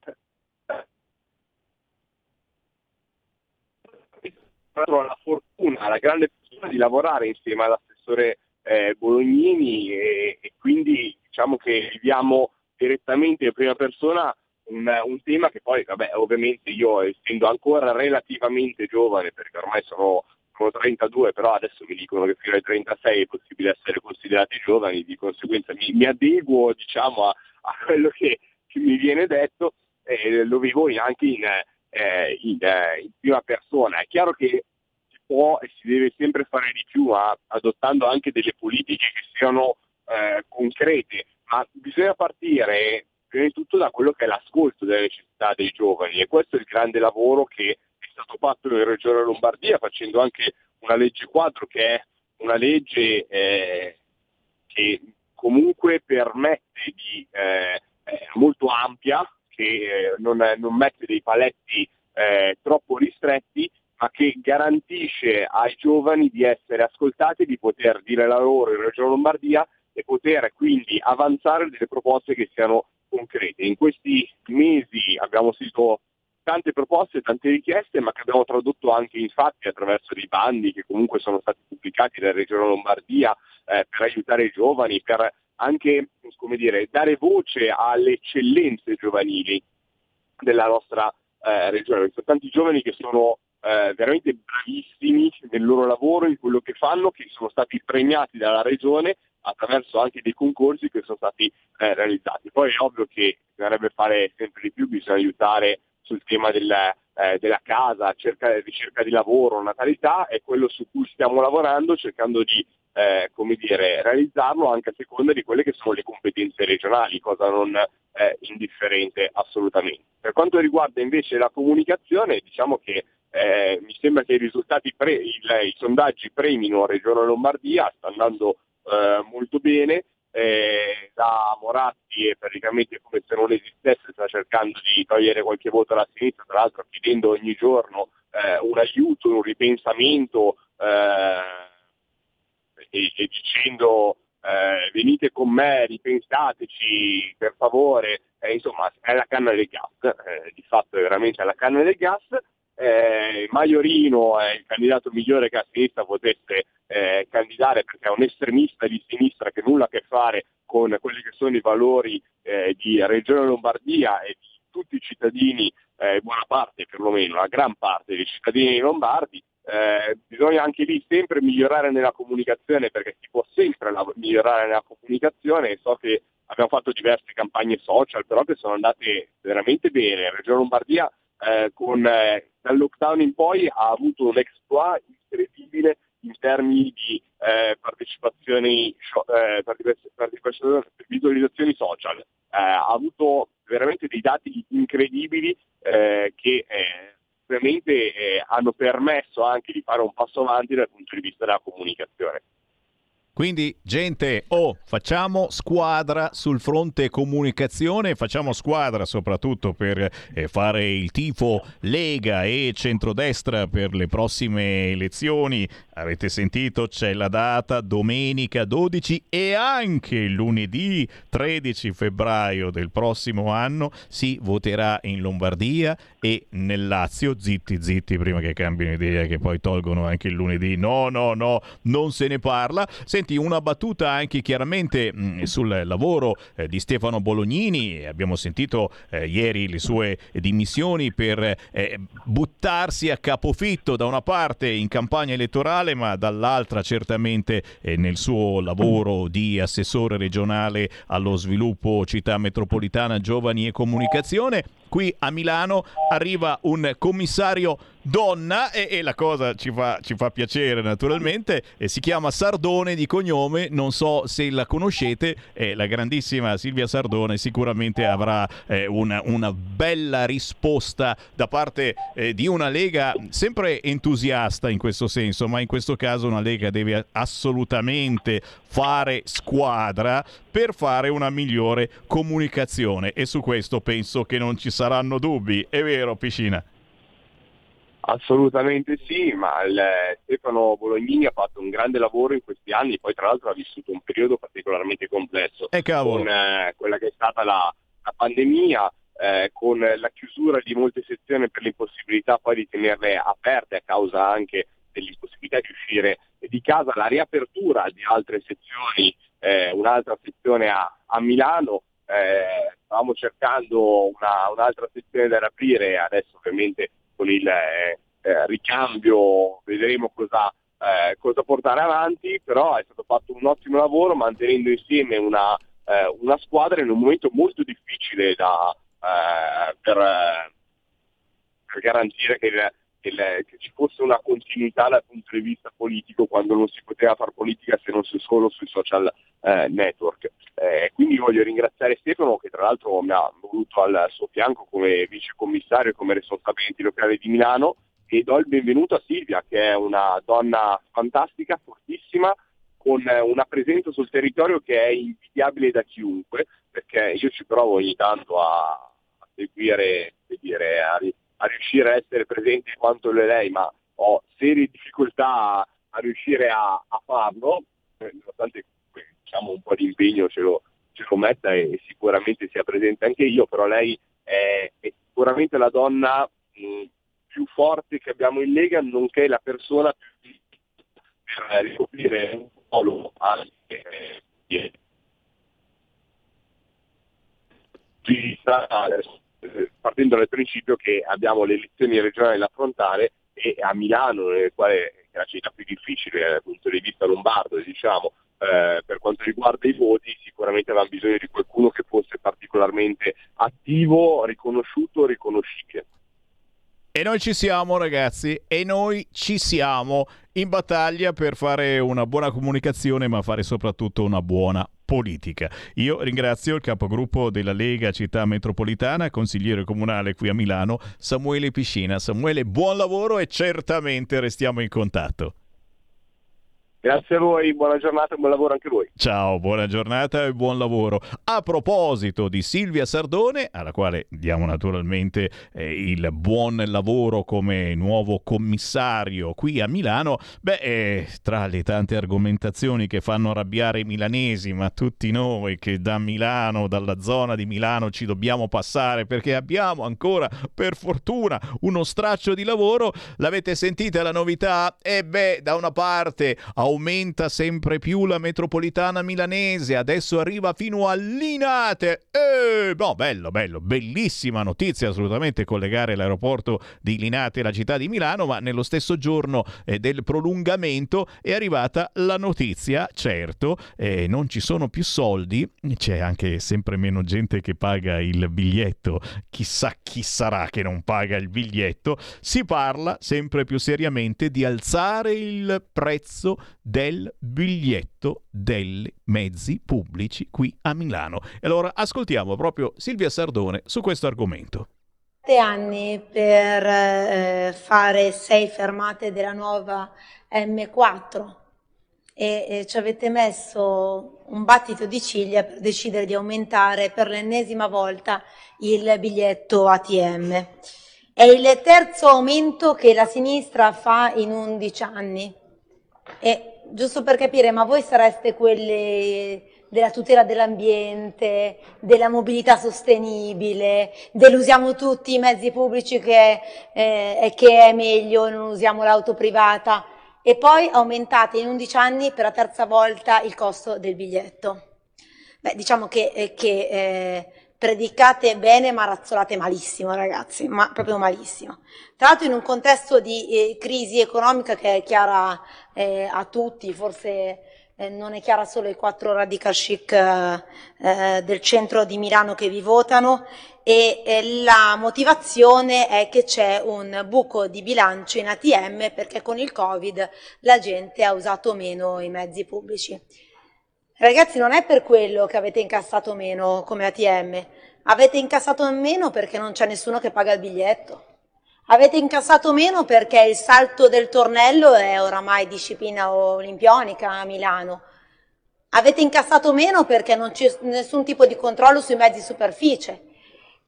la fortuna, la grande fortuna di lavorare insieme all'assessore eh, Bolognini e, e, quindi diciamo che viviamo direttamente in prima persona un, un, tema che poi, vabbè, ovviamente io essendo ancora relativamente giovane, perché ormai sono sono 32, però adesso mi dicono che fino ai 36 è possibile essere considerati giovani, di conseguenza mi, mi adeguo diciamo, a, a, quello che, che, mi viene detto e lo vivo anche in, eh, in, eh, in, prima persona. È chiaro che si può e si deve sempre fare di più, ma adottando anche delle politiche che siano eh, concrete, ma bisogna partire prima di tutto da quello che è l'ascolto delle necessità dei giovani e questo è il grande lavoro che stato fatto in Regione Lombardia facendo anche una legge quadro che è una legge eh, che comunque permette di eh, eh molto ampia, che eh, non, non, mette dei paletti eh, troppo ristretti, ma che garantisce ai giovani di essere ascoltati, di poter dire la loro in Regione Lombardia e poter quindi avanzare delle proposte che siano concrete. In questi mesi abbiamo sentito tante proposte, tante richieste, ma che abbiamo tradotto anche in fatti attraverso dei bandi che comunque sono stati pubblicati dalla Regione Lombardia eh, per aiutare i giovani, per anche dire, dare voce alle eccellenze giovanili della nostra eh, regione. Sono tanti giovani che sono eh, veramente bravissimi nel loro lavoro, in quello che fanno, che sono stati premiati dalla regione attraverso anche dei concorsi che sono stati eh, realizzati. Poi è ovvio che bisognerebbe fare sempre di più, bisogna aiutare sul tema del, eh, della casa, cerca, ricerca di lavoro, natalità, è quello su cui stiamo lavorando cercando di eh, come dire, realizzarlo anche a seconda di quelle che sono le competenze regionali, cosa non eh, indifferente assolutamente. Per quanto riguarda invece la comunicazione, diciamo che eh, mi sembra che i risultati, pre, il, i sondaggi premino Regione Lombardia, sta andando eh, molto bene, eh, da Moratti e praticamente come se non esistesse sta cercando di togliere qualche voto alla sinistra, tra l'altro chiedendo ogni giorno eh, un aiuto, un ripensamento eh, e, e dicendo eh, venite con me, ripensateci per favore, eh, insomma è la canna del gas, eh, di fatto è veramente la canna del gas. Maiorino è il candidato migliore che a sinistra potesse eh, candidare perché è un estremista di sinistra che nulla a che fare con quelli che sono i valori eh, di Regione Lombardia e di tutti i cittadini, eh, buona parte perlomeno, la gran parte dei cittadini lombardi, eh, bisogna anche lì sempre migliorare nella comunicazione perché si può sempre la- migliorare nella comunicazione so che abbiamo fatto diverse campagne social però che sono andate veramente bene. Regione Lombardia eh, con, eh, dal lockdown in poi ha avuto un exploit incredibile in termini di eh, partecipazioni, eh, partecipazioni, visualizzazioni social. Eh, ha avuto veramente dei dati incredibili eh, che ovviamente eh, hanno permesso anche di fare un passo avanti dal punto di vista della comunicazione. Quindi, gente, oh, facciamo squadra sul fronte comunicazione, facciamo squadra soprattutto per eh, fare il tifo Lega e centrodestra per le prossime elezioni. Avete sentito? C'è la data domenica 12 e anche lunedì 13 febbraio del prossimo anno si voterà in Lombardia e nel Lazio. Zitti, zitti, prima che cambino idea, che poi tolgono anche il lunedì. No, no, no, non se ne parla. Senti, una battuta anche chiaramente mh, mm, sul lavoro eh, di Stefano Bolognini, abbiamo sentito eh, ieri le sue dimissioni per eh, buttarsi a capofitto da una parte in campagna elettorale ma dall'altra certamente eh, nel suo lavoro di assessore regionale allo sviluppo città metropolitana, giovani e comunicazione qui a Milano arriva un commissario donna e, e la cosa ci fa, ci fa, piacere naturalmente, si chiama Sardone di cognome, non so se la conoscete, eh, la grandissima Silvia Sardone sicuramente avrà eh, una, una, bella risposta da parte eh, di una Lega sempre entusiasta in questo senso, ma in questo caso una Lega deve assolutamente fare squadra per fare una migliore comunicazione e su questo penso che non ci saranno dubbi, è vero Piscina? Assolutamente sì, ma il, Stefano Bolognini ha fatto un grande lavoro in questi anni, poi tra l'altro ha vissuto un periodo particolarmente complesso eh, con eh, quella che è stata la, la pandemia, eh, con la chiusura di molte sezioni per l'impossibilità poi di tenerle aperte a causa anche dell'impossibilità di uscire di casa, la riapertura di altre sezioni, eh, un'altra sezione a, a Milano, eh, stavamo cercando una, un'altra sezione da riaprire, adesso ovviamente con il eh, eh, ricambio vedremo cosa, eh, cosa, portare avanti, però è stato fatto un ottimo lavoro mantenendo insieme una, eh, una squadra in un momento molto difficile da, eh, per, per, garantire che, il, che, il, che, ci fosse una continuità dal punto di vista politico quando non si poteva fare politica se non solo sui social network. Eh, quindi voglio ringraziare Stefano che tra l'altro mi ha voluto al suo fianco come vice commissario e come responsabile enti locali di Milano e do il benvenuto a Silvia che è una donna fantastica, fortissima, con una presenza sul territorio che è invidiabile da chiunque, perché io ci provo ogni tanto a, a seguire, dire, a, a, riuscire a essere presente quanto lo è lei, ma ho serie difficoltà a, a riuscire a, farlo, eh, nonostante diciamo, un po' di impegno ce lo, ce lo metta e, e, sicuramente sia presente anche io, però lei è, è sicuramente la donna mh, più forte che abbiamo in Lega, nonché la persona più per ricoprire un ruolo anche eh, partendo dal principio che abbiamo le elezioni regionali da affrontare e a Milano, nel quale è la città più difficile dal punto di vista lombardo, diciamo, eh, per quanto riguarda i voti sicuramente avevamo bisogno di qualcuno che fosse particolarmente attivo, riconosciuto, riconoscibile. E noi ci siamo ragazzi, e noi ci siamo in battaglia per fare una buona comunicazione, ma fare soprattutto una buona politica. Io ringrazio il capogruppo della Lega Città Metropolitana, consigliere comunale qui a Milano, Samuele Piscina. Samuele, buon lavoro e certamente restiamo in contatto. Grazie a voi, buona giornata e buon lavoro anche a voi. Ciao, buona giornata e buon lavoro. A proposito di Silvia Sardone, alla quale diamo naturalmente eh, il buon lavoro come nuovo commissario qui a Milano, beh, eh, tra le tante argomentazioni che fanno arrabbiare i milanesi, ma tutti noi che da Milano, dalla zona di Milano ci dobbiamo passare perché abbiamo ancora, per fortuna, uno straccio di lavoro, l'avete sentita la novità? E beh, da una parte aumenta sempre più la metropolitana milanese, adesso arriva fino a Linate. Eh, no, bello, bello, bellissima notizia assolutamente collegare l'aeroporto di Linate alla città di Milano, ma nello stesso giorno eh, del prolungamento è arrivata la notizia, certo, eh, non ci sono più soldi, c'è anche sempre meno gente che paga il biglietto, chissà chi sarà che non paga il biglietto, si parla sempre più seriamente di alzare il prezzo del biglietto dei mezzi pubblici qui a Milano. E allora ascoltiamo proprio Silvia Sardone su questo argomento. Sette anni per eh, fare sei fermate della nuova M4 e, e ci avete messo un battito di ciglia per decidere di aumentare per l'ennesima volta il biglietto ATM. È il terzo aumento che la sinistra fa in 11 anni. E giusto per capire, ma voi sareste quelli della tutela dell'ambiente, della mobilità sostenibile, dell'usiamo tutti i mezzi pubblici che, eh, che è meglio, non usiamo l'auto privata e poi aumentate in 11 anni per la terza volta il costo del biglietto. Beh, diciamo che, eh, che eh, predicate bene ma razzolate malissimo ragazzi, ma proprio malissimo. Tra l'altro in un contesto di eh, crisi economica che è chiara eh, a tutti, forse eh, non è chiara solo ai quattro radical chic eh, eh, del centro di Milano che vi votano e la motivazione è che c'è un buco di bilancio in ATM perché con il Covid la gente ha usato meno i mezzi pubblici. Ragazzi, non è per quello che avete incassato meno come ATM, avete incassato meno perché non c'è nessuno che paga il biglietto. Avete incassato meno perché il salto del tornello è oramai disciplina olimpionica a Milano. Avete incassato meno perché non c'è nessun tipo di controllo sui mezzi superficie.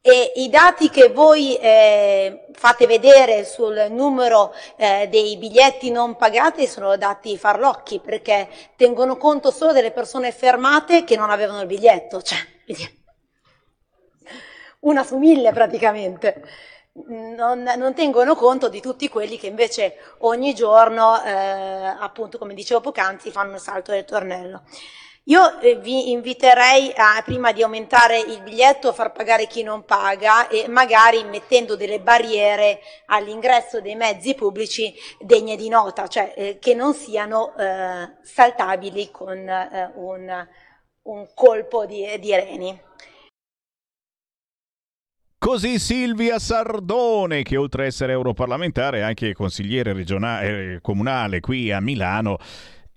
E i dati che voi eh, fate vedere sul numero eh, dei biglietti non pagati sono dati farlocchi perché tengono conto solo delle persone fermate che non avevano il biglietto, cioè una su mille praticamente. Non, non, tengono conto di tutti quelli che invece ogni giorno, eh, appunto come dicevo poc'anzi, fanno il salto del tornello. Io eh, vi inviterei a, prima di aumentare il biglietto, a far pagare chi non paga e magari mettendo delle barriere all'ingresso dei mezzi pubblici degne di nota, cioè eh, che non siano eh, saltabili con eh, un, un, colpo di, di reni. Così Silvia Sardone, che oltre a essere europarlamentare è anche consigliere regionale, eh, comunale qui a Milano,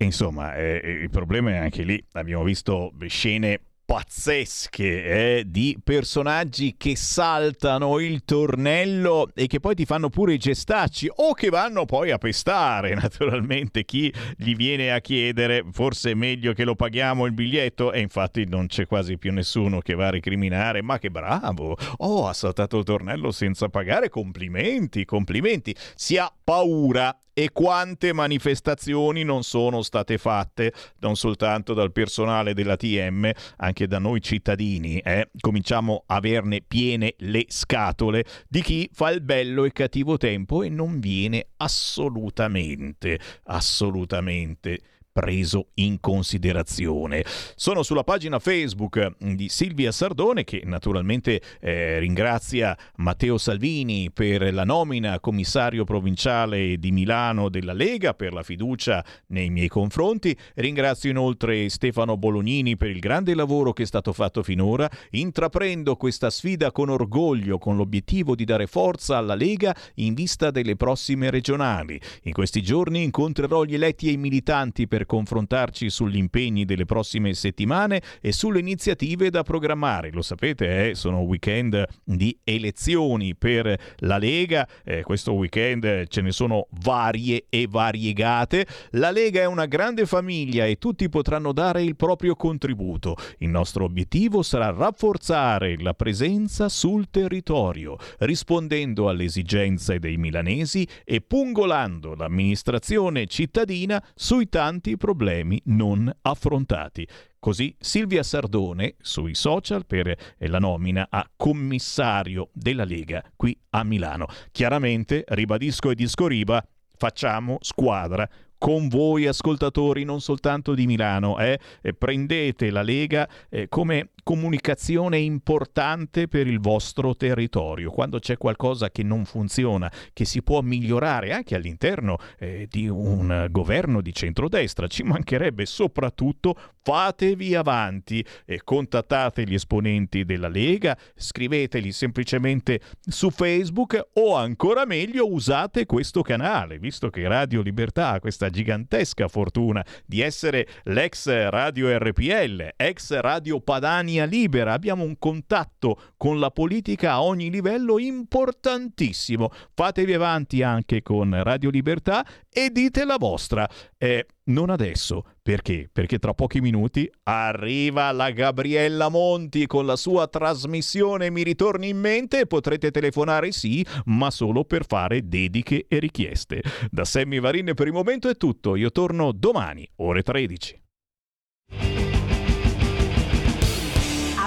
Insomma, eh, il problema è anche lì. Abbiamo visto scene pazzesche eh, di personaggi che saltano il tornello e che poi ti fanno pure i gestacci o che vanno poi a pestare naturalmente chi gli viene a chiedere forse è meglio che lo paghiamo il biglietto. E infatti non c'è quasi più nessuno che va a recriminare ma che bravo oh ha saltato il tornello senza pagare complimenti complimenti. Si ha paura e quante manifestazioni non sono state fatte non soltanto dal personale della TM, anche da noi cittadini, eh? cominciamo a averne piene le scatole di chi fa il bello e cattivo tempo e non viene assolutamente, assolutamente preso in considerazione. Sono sulla pagina Facebook di Silvia Sardone che naturalmente eh, ringrazia Matteo Salvini per la nomina commissario provinciale di Milano della Lega, per la fiducia nei miei confronti. Ringrazio inoltre Stefano Bolognini per il grande lavoro che è stato fatto finora. Intraprendo questa sfida con orgoglio, con l'obiettivo di dare forza alla Lega in vista delle prossime regionali. In questi giorni incontrerò gli eletti e i militanti per confrontarci sugli impegni delle prossime settimane e sulle iniziative da programmare. Lo sapete, eh, sono weekend di elezioni per la Lega. Eh, questo weekend ce ne sono varie e variegate. La Lega è una grande famiglia e tutti potranno dare il proprio contributo. Il nostro obiettivo sarà rafforzare la presenza sul territorio, rispondendo alle esigenze dei milanesi e pungolando l'amministrazione cittadina sui tanti problemi non affrontati. Così Silvia Sardone sui social per la nomina a commissario della Lega qui a Milano. Chiaramente, ribadisco e discoriba, facciamo squadra con voi ascoltatori non soltanto di Milano, eh? prendete la Lega eh, come comunicazione importante per il vostro territorio. Quando c'è qualcosa che non funziona, che si può migliorare anche all'interno eh, di un governo di centrodestra, ci mancherebbe soprattutto fatevi avanti e contattate gli esponenti della Lega, scriveteli semplicemente su Facebook o ancora meglio usate questo canale, visto che Radio Libertà ha questa gigantesca fortuna di essere l'ex Radio RPL, ex Radio Padania Libera. Abbiamo un contatto con la politica a ogni livello importantissimo. Fatevi avanti anche con Radio Libertà e dite la vostra. Eh, non adesso, perché? Perché tra pochi minuti arriva la Gabriella Monti con la sua trasmissione Mi ritorni in mente potrete telefonare sì, ma solo per fare dediche e richieste. Da Sammy Varin per il momento è tutto, io torno domani, ore 13.